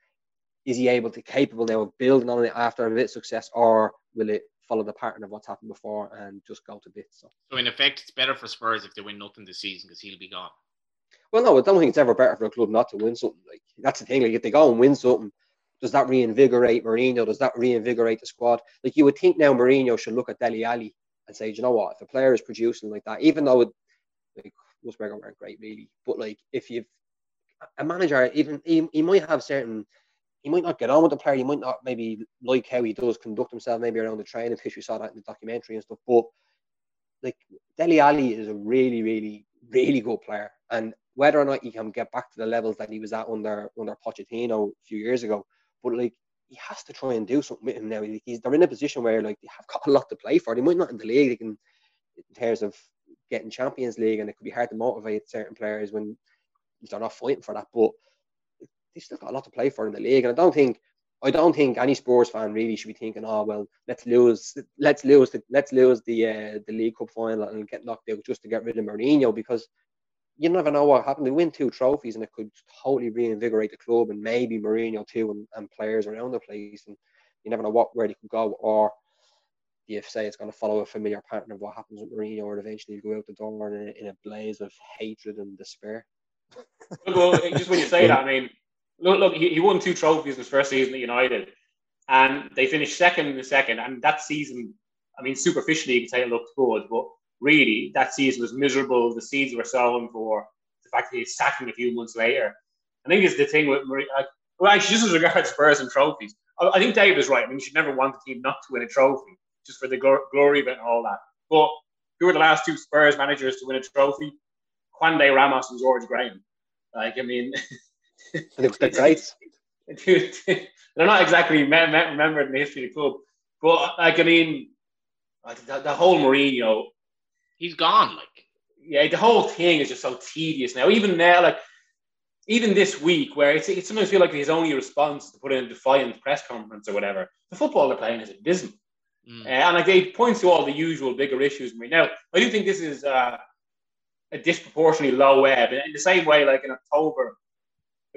is he able to capable now of building on it after a bit of success, or will it follow the pattern of what's happened before and just go to bits? So, so in effect, it's better for Spurs if they win nothing this season because he'll be gone. Well, no, I don't think it's ever better for a club not to win something. Like that's the thing. Like if they go and win something, Does that reinvigorate Mourinho? Does that reinvigorate the squad? Like you would think now Mourinho should look at Dele Alli and say, you know what, if a player is producing like that, even though it, like Wolfsberger weren't great really, but like if you've a manager, even he, he might have certain he might not get on with the player, he might not maybe like how he does conduct himself maybe around the training pitch. We saw that in the documentary and stuff. But like Dele Alli is a really, really, really good player. And whether or not he can get back to the levels that he was at under under Pochettino a few years ago, but like he has to try and do something with him now. He's they're in a position where like they have got a lot to play for. They might not in the league, they can in terms of getting Champions League, and it could be hard to motivate certain players when they're not fighting for that. But they still got a lot to play for in the league, and I don't think I don't think any Spurs fan really should be thinking, oh well, let's lose, let's lose, the, let's lose the uh, the League Cup final and get knocked out just to get rid of Mourinho because you never know what happened. They win two trophies and it could totally reinvigorate the club and maybe Mourinho too and, and players around the place. And you never know what where they could go or the say it's going to follow a familiar pattern of what happens with Mourinho or eventually you go out the door in a, in a blaze of hatred and despair. well, just when you say that, I mean, look, look, he, he won two trophies in his first season at United, and they finished second in the second. And that season, I mean, superficially, you can say it looked good, but really, that season was miserable. The seeds were sown for the fact that he's sacking a few months later. I think it's the thing with Marie. Like, well, actually, just as regards Spurs and trophies, I, I, think David is right. I mean, you should never want the team not to win a trophy just for the glory of it and all that. But who were the last two Spurs managers to win a trophy? Juande Ramos and George Graham. Like, I mean, they're great. they're not exactly remembered in the history of the club. But, like, I mean, the, the whole Mourinho he's gone. Like, yeah, the whole thing is just so tedious now. Even now, like, even this week, where it's, it sometimes feel like his only response is to put in a defiant press conference or whatever, the football they're playing is abysmal. Mm. Uh, and like they points to all the usual bigger issues. Right now, I do think this is uh, a disproportionately low ebb. In the same way, like in October,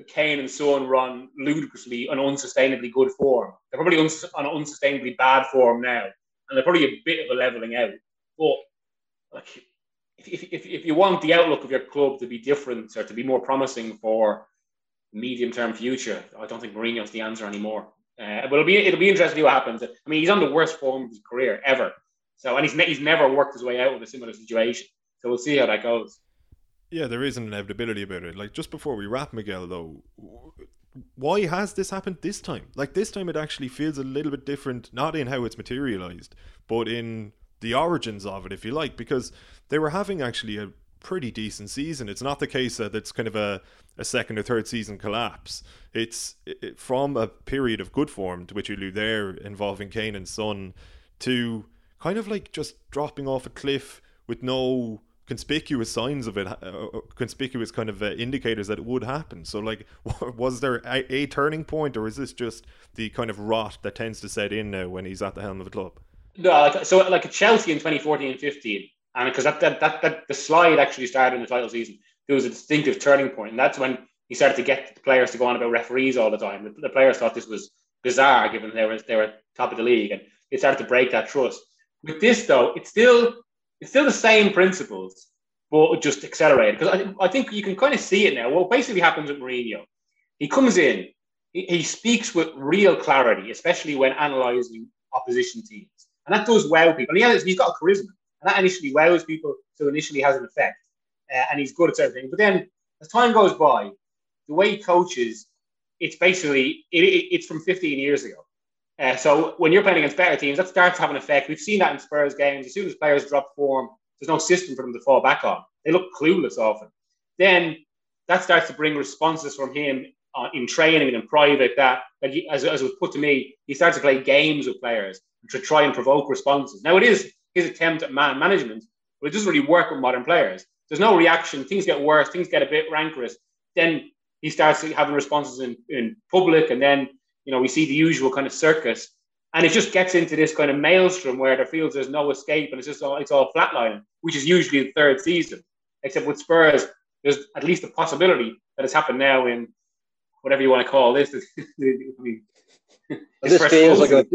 Kane and Son run ludicrously on unsustainably good form. They're probably uns- on unsustainably bad form now, and they're probably a bit of a leveling out. But like if, if, if you want the outlook of your club to be different or to be more promising for medium term future, I don't think Mourinho's the answer anymore. Uh, but it'll be it'll be interesting to see what happens. I mean, he's on the worst form of his career ever. So, and he's he's never worked his way out of a similar situation. So we'll see how that goes. Yeah, there is an inevitability about it. Like just before we wrap, Miguel, though, why has this happened this time? Like this time, it actually feels a little bit different, not in how it's materialized, but in the origins of it, if you like, because they were having actually a pretty decent season. It's not the case that it's kind of a, a second or third season collapse. It's it, from a period of good form, to which you allude there, involving Kane and Son, to kind of like just dropping off a cliff with no conspicuous signs of it, uh, uh conspicuous kind of uh, indicators that it would happen. So, like, was there a, a turning point, or is this just the kind of rot that tends to set in now when he's at the helm of the club? No, like so, like Chelsea in 2014 and 15, and because that, that that that the slide actually started in the title season, there was a distinctive turning point, and that's when he started to get the players to go on about referees all the time. The, the players thought this was bizarre, given they were they were top of the league, and it started to break that trust. With this, though, it's still it's still the same principles, but just accelerated. Because I, I think you can kind of see it now. What basically happens with Mourinho, he comes in, he, he speaks with real clarity, especially when analysing opposition teams. And that does wow people. And he has, he's got a charisma. And that initially wows people, so initially has an effect. Uh, and he's good at certain things. But then as time goes by, the way he coaches, it's basically, it, it, it's from 15 years ago. Uh, so when you're playing against better teams, that starts to have an effect. We've seen that in Spurs games. As soon as players drop form, there's no system for them to fall back on. They look clueless often. Then that starts to bring responses from him uh, in training and in private that, that he, as, as was put to me, he starts to play games with players to try and provoke responses. Now, it is his attempt at man management, but it doesn't really work with modern players. There's no reaction. Things get worse. Things get a bit rancorous. Then he starts having responses in, in public, and then you know we see the usual kind of circus, and it just gets into this kind of maelstrom where there feels there's no escape, and it's just all it's all flatlining, which is usually the third season. Except with Spurs, there's at least a possibility that it's happened now in whatever you want to call this. this feels like a,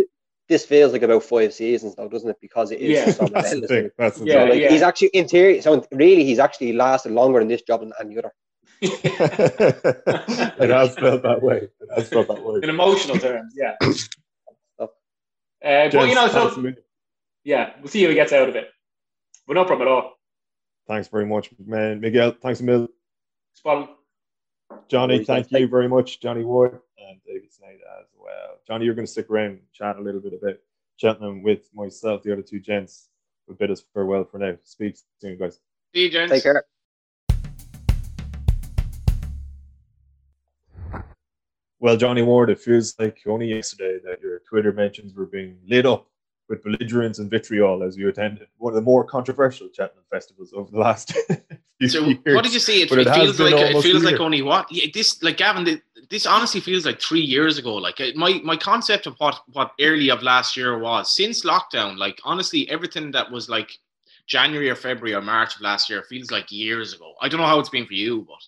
this feels like about five seasons though, doesn't it? Because it is yeah, so that's the thing. That's the yeah, so, like, yeah. He's actually in theory, so really, he's actually lasted longer in this job than any other. it has felt that way. That's not that word. In emotional terms, yeah. uh, but you know, so yeah, we'll see how he gets out of it. But no problem at all. Thanks very much, man. Miguel, thanks a million. Spot Johnny, thank you very much, Johnny Ward and David Sneyd as well. Johnny, you're going to stick around and chat a little bit about Cheltenham with myself, the other two gents. we bid us farewell for now. Speak soon, guys. See you, gents. Take care. Well, Johnny Ward, it feels like only yesterday that your Twitter mentions were being lit up with belligerence and vitriol as you attended one of the more controversial Cheltenham festivals over the last few so years. What did you see? It, it, it feels like it feels like only what? Yeah, this like Gavin. This honestly feels like three years ago. Like my my concept of what what early of last year was since lockdown. Like honestly, everything that was like January or February or March of last year feels like years ago. I don't know how it's been for you, but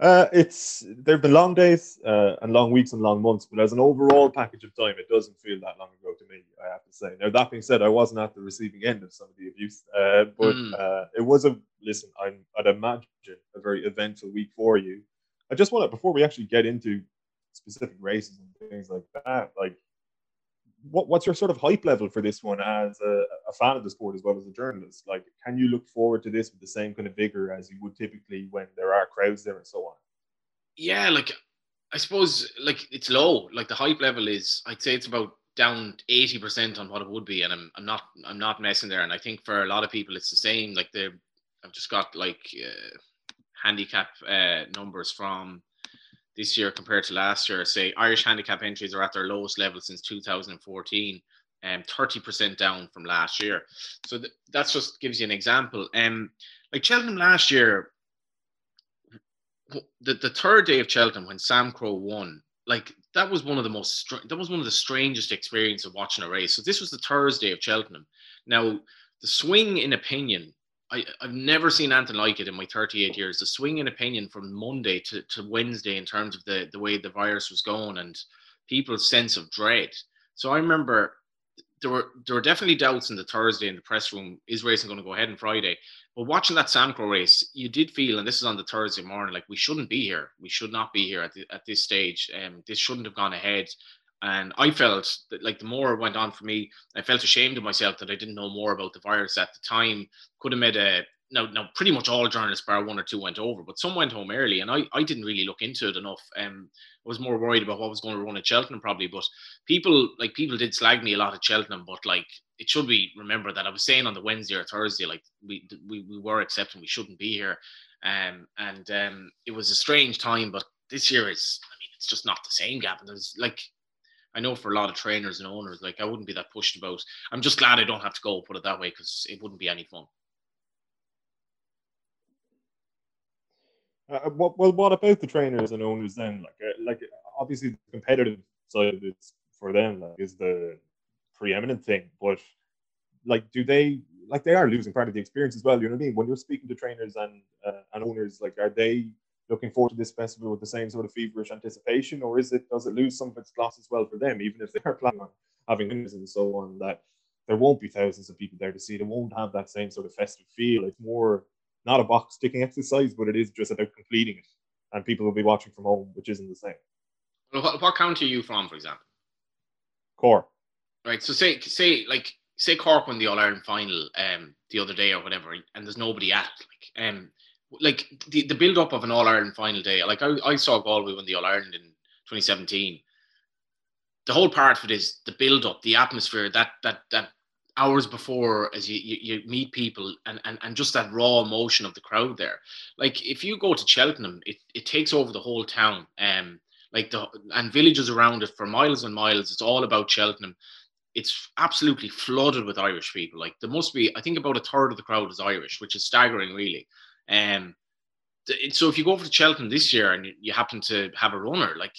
uh, it's there've been long days uh, and long weeks and long months, but as an overall package of time, it doesn't feel that long ago to me. I have to say. Now that being said, I wasn't at the receiving end of some of the abuse, uh, but mm. it was a listen. I'm, I'd imagine a very eventful week for you. I just want to before we actually get into specific races and things like that, like what, what's your sort of hype level for this one as a, a, fan of the sport as well as a journalist? Like, can you look forward to this with the same kind of vigor as you would typically when there are crowds there and so on? Yeah, like I suppose like it's low. Like the hype level is, I'd say it's about down eighty percent on what it would be, and I'm I'm not I'm not messing there. And I think for a lot of people, it's the same. Like the I've just got like uh, handicap uh, numbers from this year compared to last year. Say Irish handicap entries are at their lowest level since 2014 and um, 30% down from last year. So th- that just gives you an example. Um, like Cheltenham last year, the, the third day of Cheltenham when Samcro won, like that was one of the most str- that was one of the strangest experiences of watching a race. So this was the Thursday of Cheltenham. Now the swing in opinion I, I've never seen anything like it in my 38 years. The swing in opinion from Monday to, to Wednesday in terms of the, the way the virus was going and people's sense of dread. So I remember there were there were definitely doubts in the Thursday in the press room. Is racing going to go ahead on Friday? But watching that Samcro race, you did feel, and this is on the Thursday morning, like we shouldn't be here. We should not be here at the, at this stage. Um, this shouldn't have gone ahead. And I felt that, like, the more it went on for me, I felt ashamed of myself that I didn't know more about the virus at the time. Could have made a now, now pretty much all journalists, bar one or two, went over, but some went home early, and I, I didn't really look into it enough. Um, I was more worried about what was going to run at Cheltenham probably, but people like people did slag me a lot at Cheltenham, but like it should be remembered that I was saying on the Wednesday or Thursday, like we we, we were accepting we shouldn't be here, um, and um, it was a strange time, but this year is, I mean, it's just not the same, Gavin. There's like I know for a lot of trainers and owners, like I wouldn't be that pushed about. I'm just glad I don't have to go, put it that way, because it wouldn't be any fun. Uh, well, what about the trainers and owners then? Like, uh, like obviously the competitive side of it for them like, is the preeminent thing, but like, do they like they are losing part of the experience as well? You know what I mean? When you're speaking to trainers and uh, and owners, like, are they looking forward to this festival with the same sort of feverish anticipation, or is it does it lose some of its gloss as well for them, even if they are planning on having winners and so on? That there won't be thousands of people there to see. It won't have that same sort of festive feel. It's more not a box ticking exercise, but it is just about completing it, and people will be watching from home, which isn't the same. What, what county are you from, for example? Cork. Right. So say say like say Cork won the All Ireland final um the other day or whatever, and there's nobody at it. Like um like the, the build up of an All Ireland final day. Like I, I saw Galway win the All Ireland in 2017. The whole part of it is the build up, the atmosphere, that that that hours before as you, you, you, meet people and, and, and just that raw emotion of the crowd there. Like if you go to Cheltenham, it, it takes over the whole town. Um like the and villages around it for miles and miles. It's all about Cheltenham. It's absolutely flooded with Irish people. Like there must be, I think about a third of the crowd is Irish, which is staggering, really. Um, so if you go over to Cheltenham this year and you happen to have a runner, like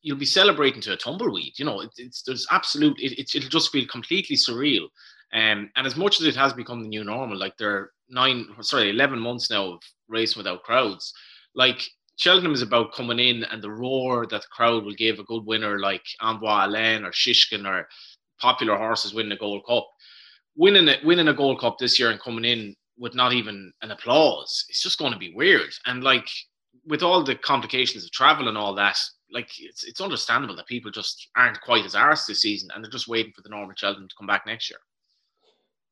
you'll be celebrating to a tumbleweed. You know, it, it's there's absolute. It, it, it'll just feel completely surreal. Um, and as much as it has become the new normal, like there are nine, sorry, eleven months now of racing without crowds. Like Cheltenham is about coming in and the roar that the crowd will give a good winner like Envoi Allen or Shishkin or popular horses winning a Gold Cup. Winning a, winning a Gold Cup this year and coming in with not even an applause. It's just going to be weird. And like with all the complications of travel and all that, like it's it's understandable that people just aren't quite as arsed this season and they're just waiting for the Normal Cheltenham to come back next year.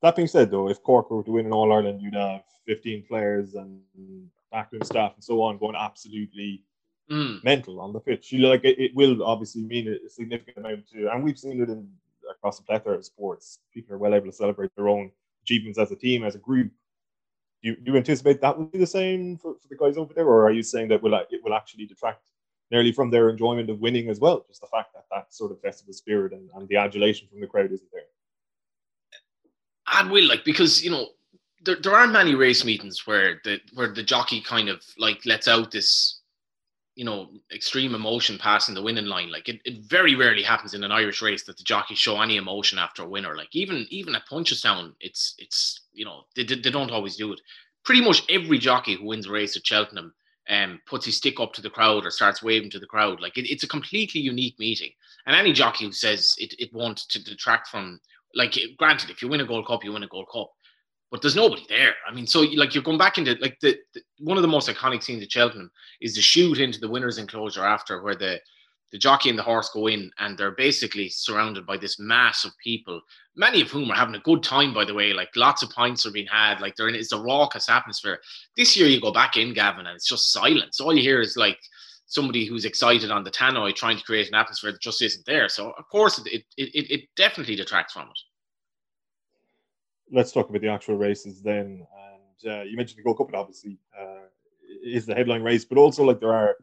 That being said, though, if Cork were to win in All Ireland, you'd have 15 players and backroom staff and so on going absolutely mm. mental on the pitch. You like it, it, will obviously mean a significant amount to, and we've seen it in across the plethora of sports. People are well able to celebrate their own achievements as a team, as a group. You, you anticipate that will be the same for, for the guys over there, or are you saying that will uh, it will actually detract nearly from their enjoyment of winning as well? Just the fact that that sort of festival spirit and, and the adulation from the crowd isn't there. I will like because you know there, there aren't many race meetings where the where the jockey kind of like lets out this you know extreme emotion passing the winning line like it, it very rarely happens in an irish race that the jockeys show any emotion after a winner like even even at punchestown it's it's you know they, they don't always do it. Pretty much every jockey who wins a race at cheltenham um, puts his stick up to the crowd or starts waving to the crowd. Like it, it's a completely unique meeting. And any jockey who says it, it won't to detract from like granted if you win a gold cup you win a gold cup but there's nobody there. I mean, so like you're going back into like the, the, one of the most iconic scenes at Cheltenham is the shoot into the winners' enclosure after where the the jockey and the horse go in and they're basically surrounded by this mass of people, many of whom are having a good time, by the way. Like lots of pints are being had, like they're in it's a raucous atmosphere. This year you go back in, Gavin, and it's just silence. All you hear is like somebody who's excited on the tannoy trying to create an atmosphere that just isn't there. So of course it it, it, it definitely detracts from it let's talk about the actual races then. And uh, you mentioned the Gold Cup, obviously uh, is the headline race, but also like there are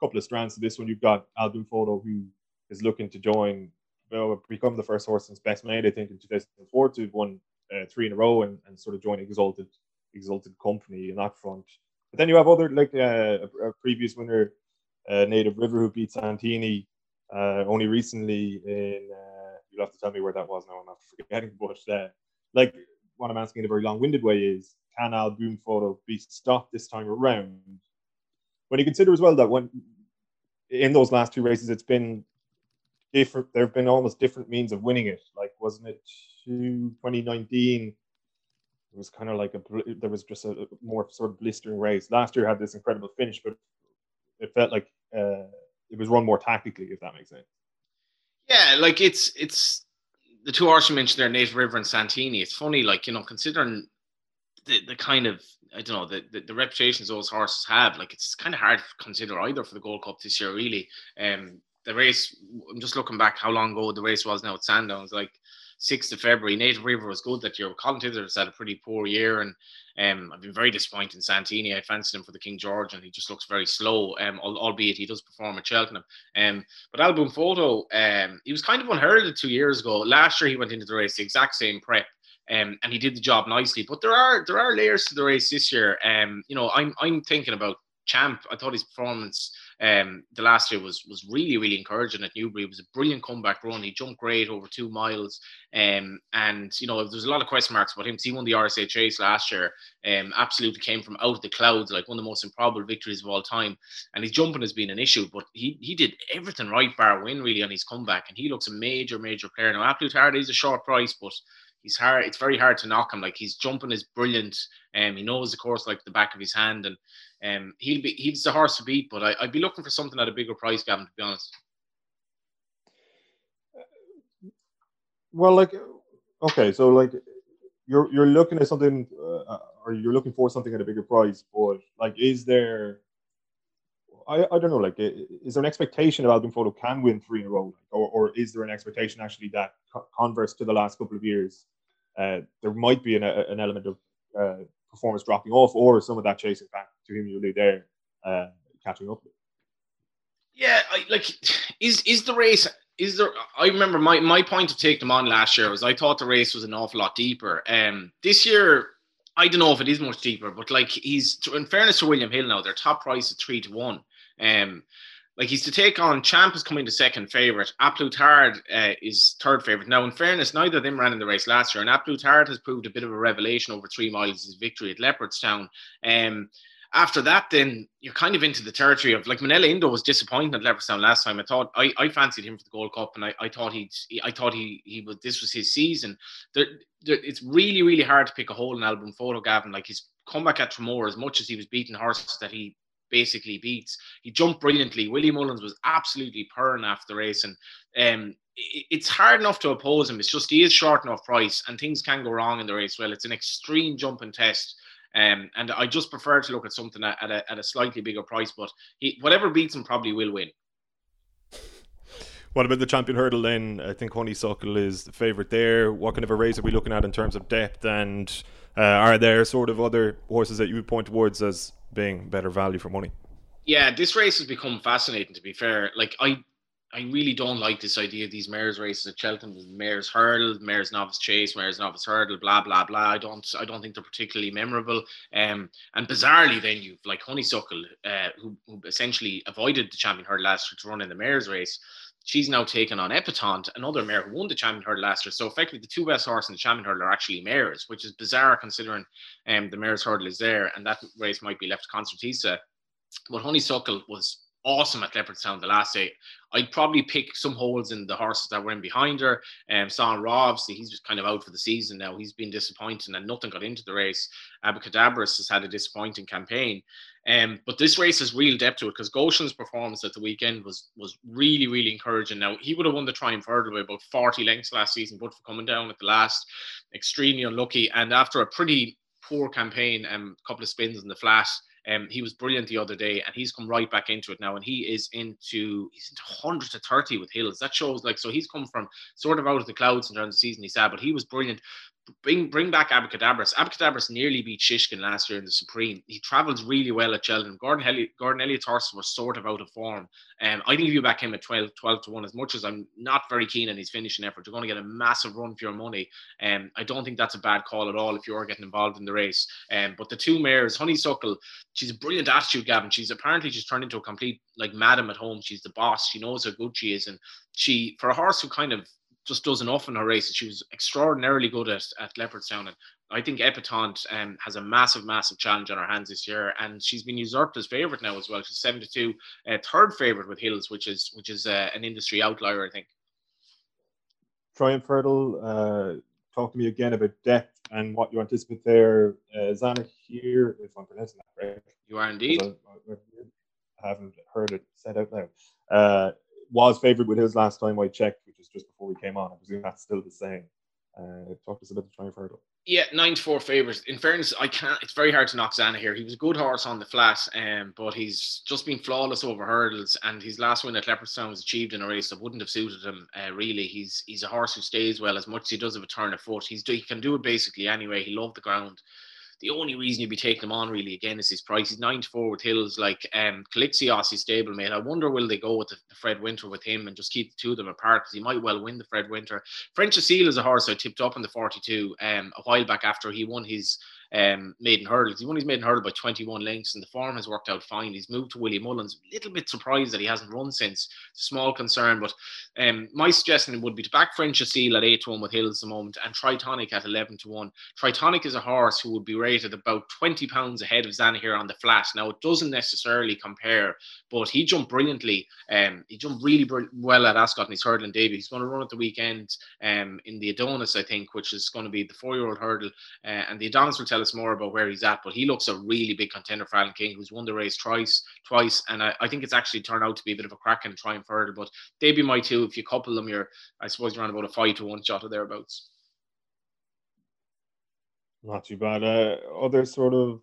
couple of strands to this one. You've got Al Boum Photo who is looking to join, well, become the first horse since Best Mate, I think, in 2004 to won uh, three in a row and, and sort of join Exalted Exalted Company in that front. But then you have other like uh, a, a, previous winner, uh, Native River, who beat Santini uh, only recently in. you'll have to tell me where that was now. I'm not forgetting, but like what I'm asking in a very long-winded way is, can Al Boum Photo be stopped this time around? When you consider as well that when in those last two races, it's been different. There have been almost different means of winning it. Like, wasn't it 2019? It was kind of like a there was just a more sort of blistering race. Last year had this incredible finish, but it felt like uh, it was run more tactically, if that makes sense. Yeah, like it's it's the two horses you mentioned there, Nate River and Santini. It's funny, like you know, considering the, the kind of I don't know the, the, the reputations those horses have. Like it's kind of hard to consider either for the Gold Cup this year. Really, um, the race. I'm just looking back how long ago the race was now at Sandown. It's like 6th of February. Native River was good that year. Colin Tizzard had a pretty poor year, and um, I've been very disappointed in Santini. I fancied him for the King George, and he just looks very slow. Um, albeit he does perform at Cheltenham. Um, but Al Boum Photo, um, he was kind of unheralded two years ago. Last year he went into the race the exact same prep. Um, and he did the job nicely. But there are there are layers to the race this year. Um, you know, I'm I'm thinking about Champ. I thought his performance um, the last year was was really really encouraging at Newbury. It was a brilliant comeback run. He jumped great over two miles, um, and you know there's a lot of question marks about him. He won the RSA Chase last year. Um, absolutely came from out of the clouds, like one of the most improbable victories of all time. And his jumping has been an issue, but he he did everything right, bar win really on his comeback, and he looks a major major player now. A Plus Tard is a short price, but he's hard. It's very hard to knock him. Like he's jumping is brilliant. Um, he knows the course like the back of his hand, and um, he'll be he's the horse to beat. But I, would be looking for something at a bigger price, Gavin. To be honest. Well, like, okay, so like, you're you're looking at something, uh, or you're looking for something at a bigger price, but like, is there? I, I don't know, like, is there an expectation of Al Boum Photo can win three in a row, or, or is there an expectation actually that converse to the last couple of years, uh, there might be an, an element of uh, performance dropping off, or some of that chasing back to him you allude there, uh, catching up. Yeah, I, like is is the race is there I remember my, my point to take them on last year was I thought the race was an awful lot deeper. Um this year I don't know if it is much deeper, but like he's in fairness to William Hill now, their top price is three to one. Um like he's to take on Champ is coming to second favourite. A Plus Tard uh, is third favourite. Now, in fairness, neither of them ran in the race last year, and A Plus Tard has proved a bit of a revelation over three miles. His victory at Leopardstown. Um, after that, then you're kind of into the territory of like Minella Indo was disappointing at Leopardstown last time. I thought I, I fancied him for the Gold Cup, and I, I thought he'd I thought he he would this was his season. There, there, it's really really hard to pick a hole in Al Boum Photo, Gavin. Like his comeback at Tramore, as much as he was beating horses that he basically beats. He jumped brilliantly. Willie Mullins was absolutely purring after the race, and um, it's hard enough to oppose him. It's just he is short enough price, and things can go wrong in the race. Well, it's an extreme jumping test. Um, and I just prefer to look at something at, at, a, at a slightly bigger price, but he, whatever beats him probably will win. What about the champion hurdle then? I think Honeysuckle is the favourite there. What kind of a race are we looking at in terms of depth? And uh, are there sort of other horses that you would point towards as being better value for money? Yeah, this race has become fascinating. To be fair, like I, I really don't like this idea of these mares races at Cheltenham, mares hurdle, mares novice chase, mares novice hurdle, blah blah blah. I don't, I don't think they're particularly memorable. Um, and bizarrely, then you've like Honeysuckle, uh, who, who essentially avoided the champion hurdle last year to run in the mares race she's now taken on Epatante, another mare who won the champion hurdle last year. So effectively, the two best horses in the champion hurdle are actually mares, which is bizarre considering um, the mares hurdle is there, and that race might be left to Concertista. But Honeysuckle was awesome at Leopardstown the last day. I'd probably pick some holes in the horses that were in behind her. Um, Son Ra, obviously, he's just kind of out for the season now. He's been disappointing and nothing got into the race. Abacadabras has had a disappointing campaign. Um, but this race has real depth to it because Goshen's performance at the weekend was was really, really encouraging. Now, he would have won the Triumph Hurdle by about 40 lengths last season, but for coming down at the last, extremely unlucky. And after a pretty poor campaign and um, a couple of spins in the flat, um, he was brilliant the other day, and he's come right back into it now, and he is into he's into 100 to 30 with Hills. That shows like so he's come from sort of out of the clouds in terms of the season he said, but he was brilliant bring bring back Abacadabras. Abacadabras nearly beat Shishkin last year in the Supreme. He travels really well at Cheltenham. Gordon, Elliott, Gordon Elliott's horse was sort of out of form. Um, I think if you back him at 12, 12 to 1, as much as I'm not very keen on his finishing effort, you're going to get a massive run for your money. Um, I don't think that's a bad call at all if you are getting involved in the race. Um, but the two mares, Honeysuckle, she's a brilliant attitude, Gavin. She's apparently just turned into a complete like madam at home. She's the boss. She knows how good she is. And she, for a horse who kind of just does enough in her races. She was extraordinarily good at, at Leopardstown. And I think Epatante um, has a massive, massive challenge on her hands this year. And she's been usurped as favourite now as well. She's 72, uh, third favourite with Hills, which is which is uh, an industry outlier, I think. Triumph Hurdle, uh, talk to me again about depth and what you anticipate there. Uh, Zana here, if I'm pronouncing that right. You are indeed. I, haven't heard it said out loud. Uh, was favoured with his last time I checked, was just before we came on. I presume that's still the same. Uh, talk to us about the Triumph Hurdle. Yeah, nine to four favourites. In fairness, I can't. It's very hard to knock Zanahiyr. He was a good horse on the flat, um, but he's just been flawless over hurdles. And his last win at Leopardstown was achieved in a race that wouldn't have suited him. Uh, really, he's he's a horse who stays well as much as he does have a turn of foot. He's he can do it basically anyway. He loved the ground the only reason you'd be taking him on really again is his price. He's nine to four with Hills like um Quilixios, his stablemate. I wonder will they go with the, the, Fred Winter with him and just keep the two of them apart because he might well win the Fred Winter. French Aseel is a horse I tipped up in the 42 um a while back after he won his um, maiden hurdles. He won his maiden hurdle by 21 lengths, and the form has worked out fine. He's moved to Willie Mullins. A little bit surprised that he hasn't run since. Small concern, but um, my suggestion would be to back French Aseel at 8 to 1 with Hills at the moment and Tritonic at 11 to 1. Tritonic is a horse who would be rated about 20 pounds ahead of Zanahiyr on the flat. Now, it doesn't necessarily compare, but he jumped brilliantly. Um, he jumped really br- well at Ascot in his hurdling debut. He's going to run at the weekend um, in the Adonis, I think, which is going to be the four year old hurdle. Uh, and the Adonis will tell us more about where he's at, but he looks a really big contender for Alan King, who's won the race twice, twice, and I, I think it's actually turned out to be a bit of a crack and trying further. But they'd be my two. If you couple them, you're I suppose you're on about a five to one shot or thereabouts. Not too bad. Uh, other sort of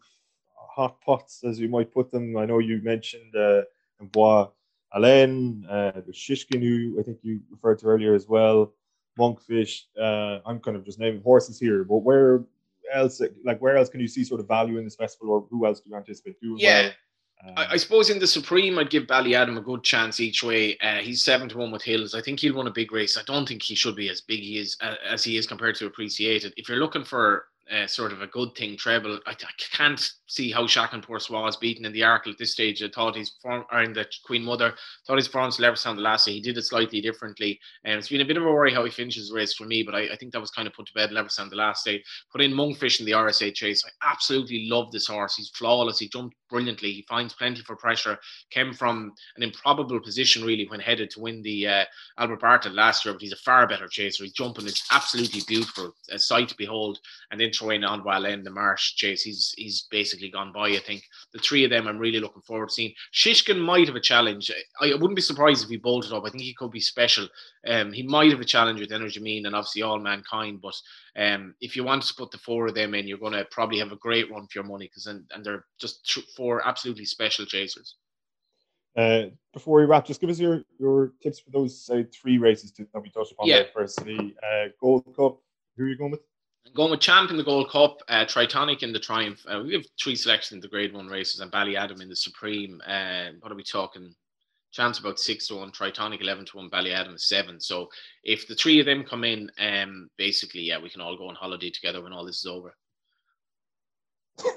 hot pots, as you might put them. I know you mentioned uh, Bois Alain, uh, the Shishkin, who I think you referred to earlier as well. Monkfish. Uh, I'm kind of just naming horses here, but where else, like where else can you see sort of value in this festival, or who else do you anticipate doing yeah. well? Um, I, I, suppose in the Supreme, I'd give Ballyadam a good chance each way. Uh, he's seven to one with Hills. I think he'll win a big race. I don't think he should be as big he is uh, as he is compared to appreciated. If you're looking for uh, sort of a good thing treble. I, I can't see how Soi was beaten in the Arkle at this stage. I thought he's form, or in the Queen Mother, thought his performance Leopardstown the last day. He did it slightly differently. And um, it's been a bit of a worry how he finishes the race for me, but I, I think that was kind of put to bed Leopardstown the last day. Put in Monkfish in the RSA chase. I absolutely love this horse. He's flawless. He jumped brilliantly. He finds plenty for pressure. Came from an improbable position really when headed to win the uh, Albert Bartlett last year, but he's a far better chaser. He's jumping is absolutely beautiful, a sight to behold. And then throw in Envoi Allen, the Marsh chase. He's he's basically gone by. I think the three of them I'm really looking forward to seeing. Shishkin might have a challenge. I, I wouldn't be surprised if he bolted up. I think he could be special. Um, he might have a challenge with Energumene and obviously Allmankind, but um, if you want to put the four of them in, you're going to probably have a great run for your money because and, and they're just four absolutely special chasers. Uh, before we wrap, just give us your, your tips for those uh, three races to, that we touched upon yeah. there. Firstly, uh, Gold Cup. Who are you going with? I'm going with Champ in the Gold Cup, uh, Tritonic in the Triumph. Uh, we have three selections in the Grade One races, and Ballyadam in the Supreme. And what are we talking? Chance about six to one, Tritonic eleven to one, Ballyadam seven. So if the three of them come in, um, basically, yeah, we can all go on holiday together when all this is over.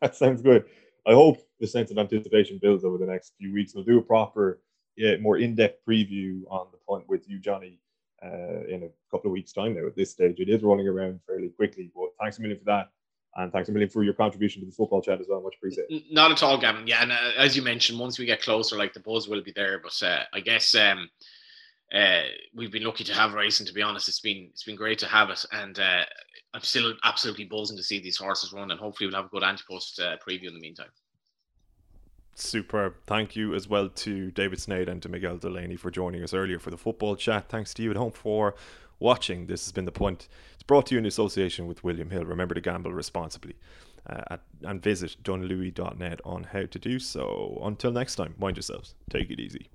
that sounds good. I hope the sense of anticipation builds over the next few weeks. We'll do a proper, yeah, more in-depth preview on the point with you, Johnny, uh, in a couple of weeks' time. Now, at this stage, it is rolling around fairly quickly. But thanks a million for that. And thanks a million for your contribution to the football chat as well. Much appreciated. Not at all, Gavin. Yeah, and uh, as you mentioned, once we get closer, like the buzz will be there. But uh, I guess um, uh, we've been lucky to have racing. To be honest, it's been it's been great to have it, and uh, I'm still absolutely buzzing to see these horses run. And hopefully, we'll have a good anti-post uh, preview in the meantime. Superb. Thank you as well to David Sneyd and to Miguel Delaney for joining us earlier for the football chat. Thanks to you at home for watching. This has been The Point. Brought to you in association with William Hill. Remember to gamble responsibly uh, at, and visit dunlewy.net on how to do so. Until next time, mind yourselves. Take it easy.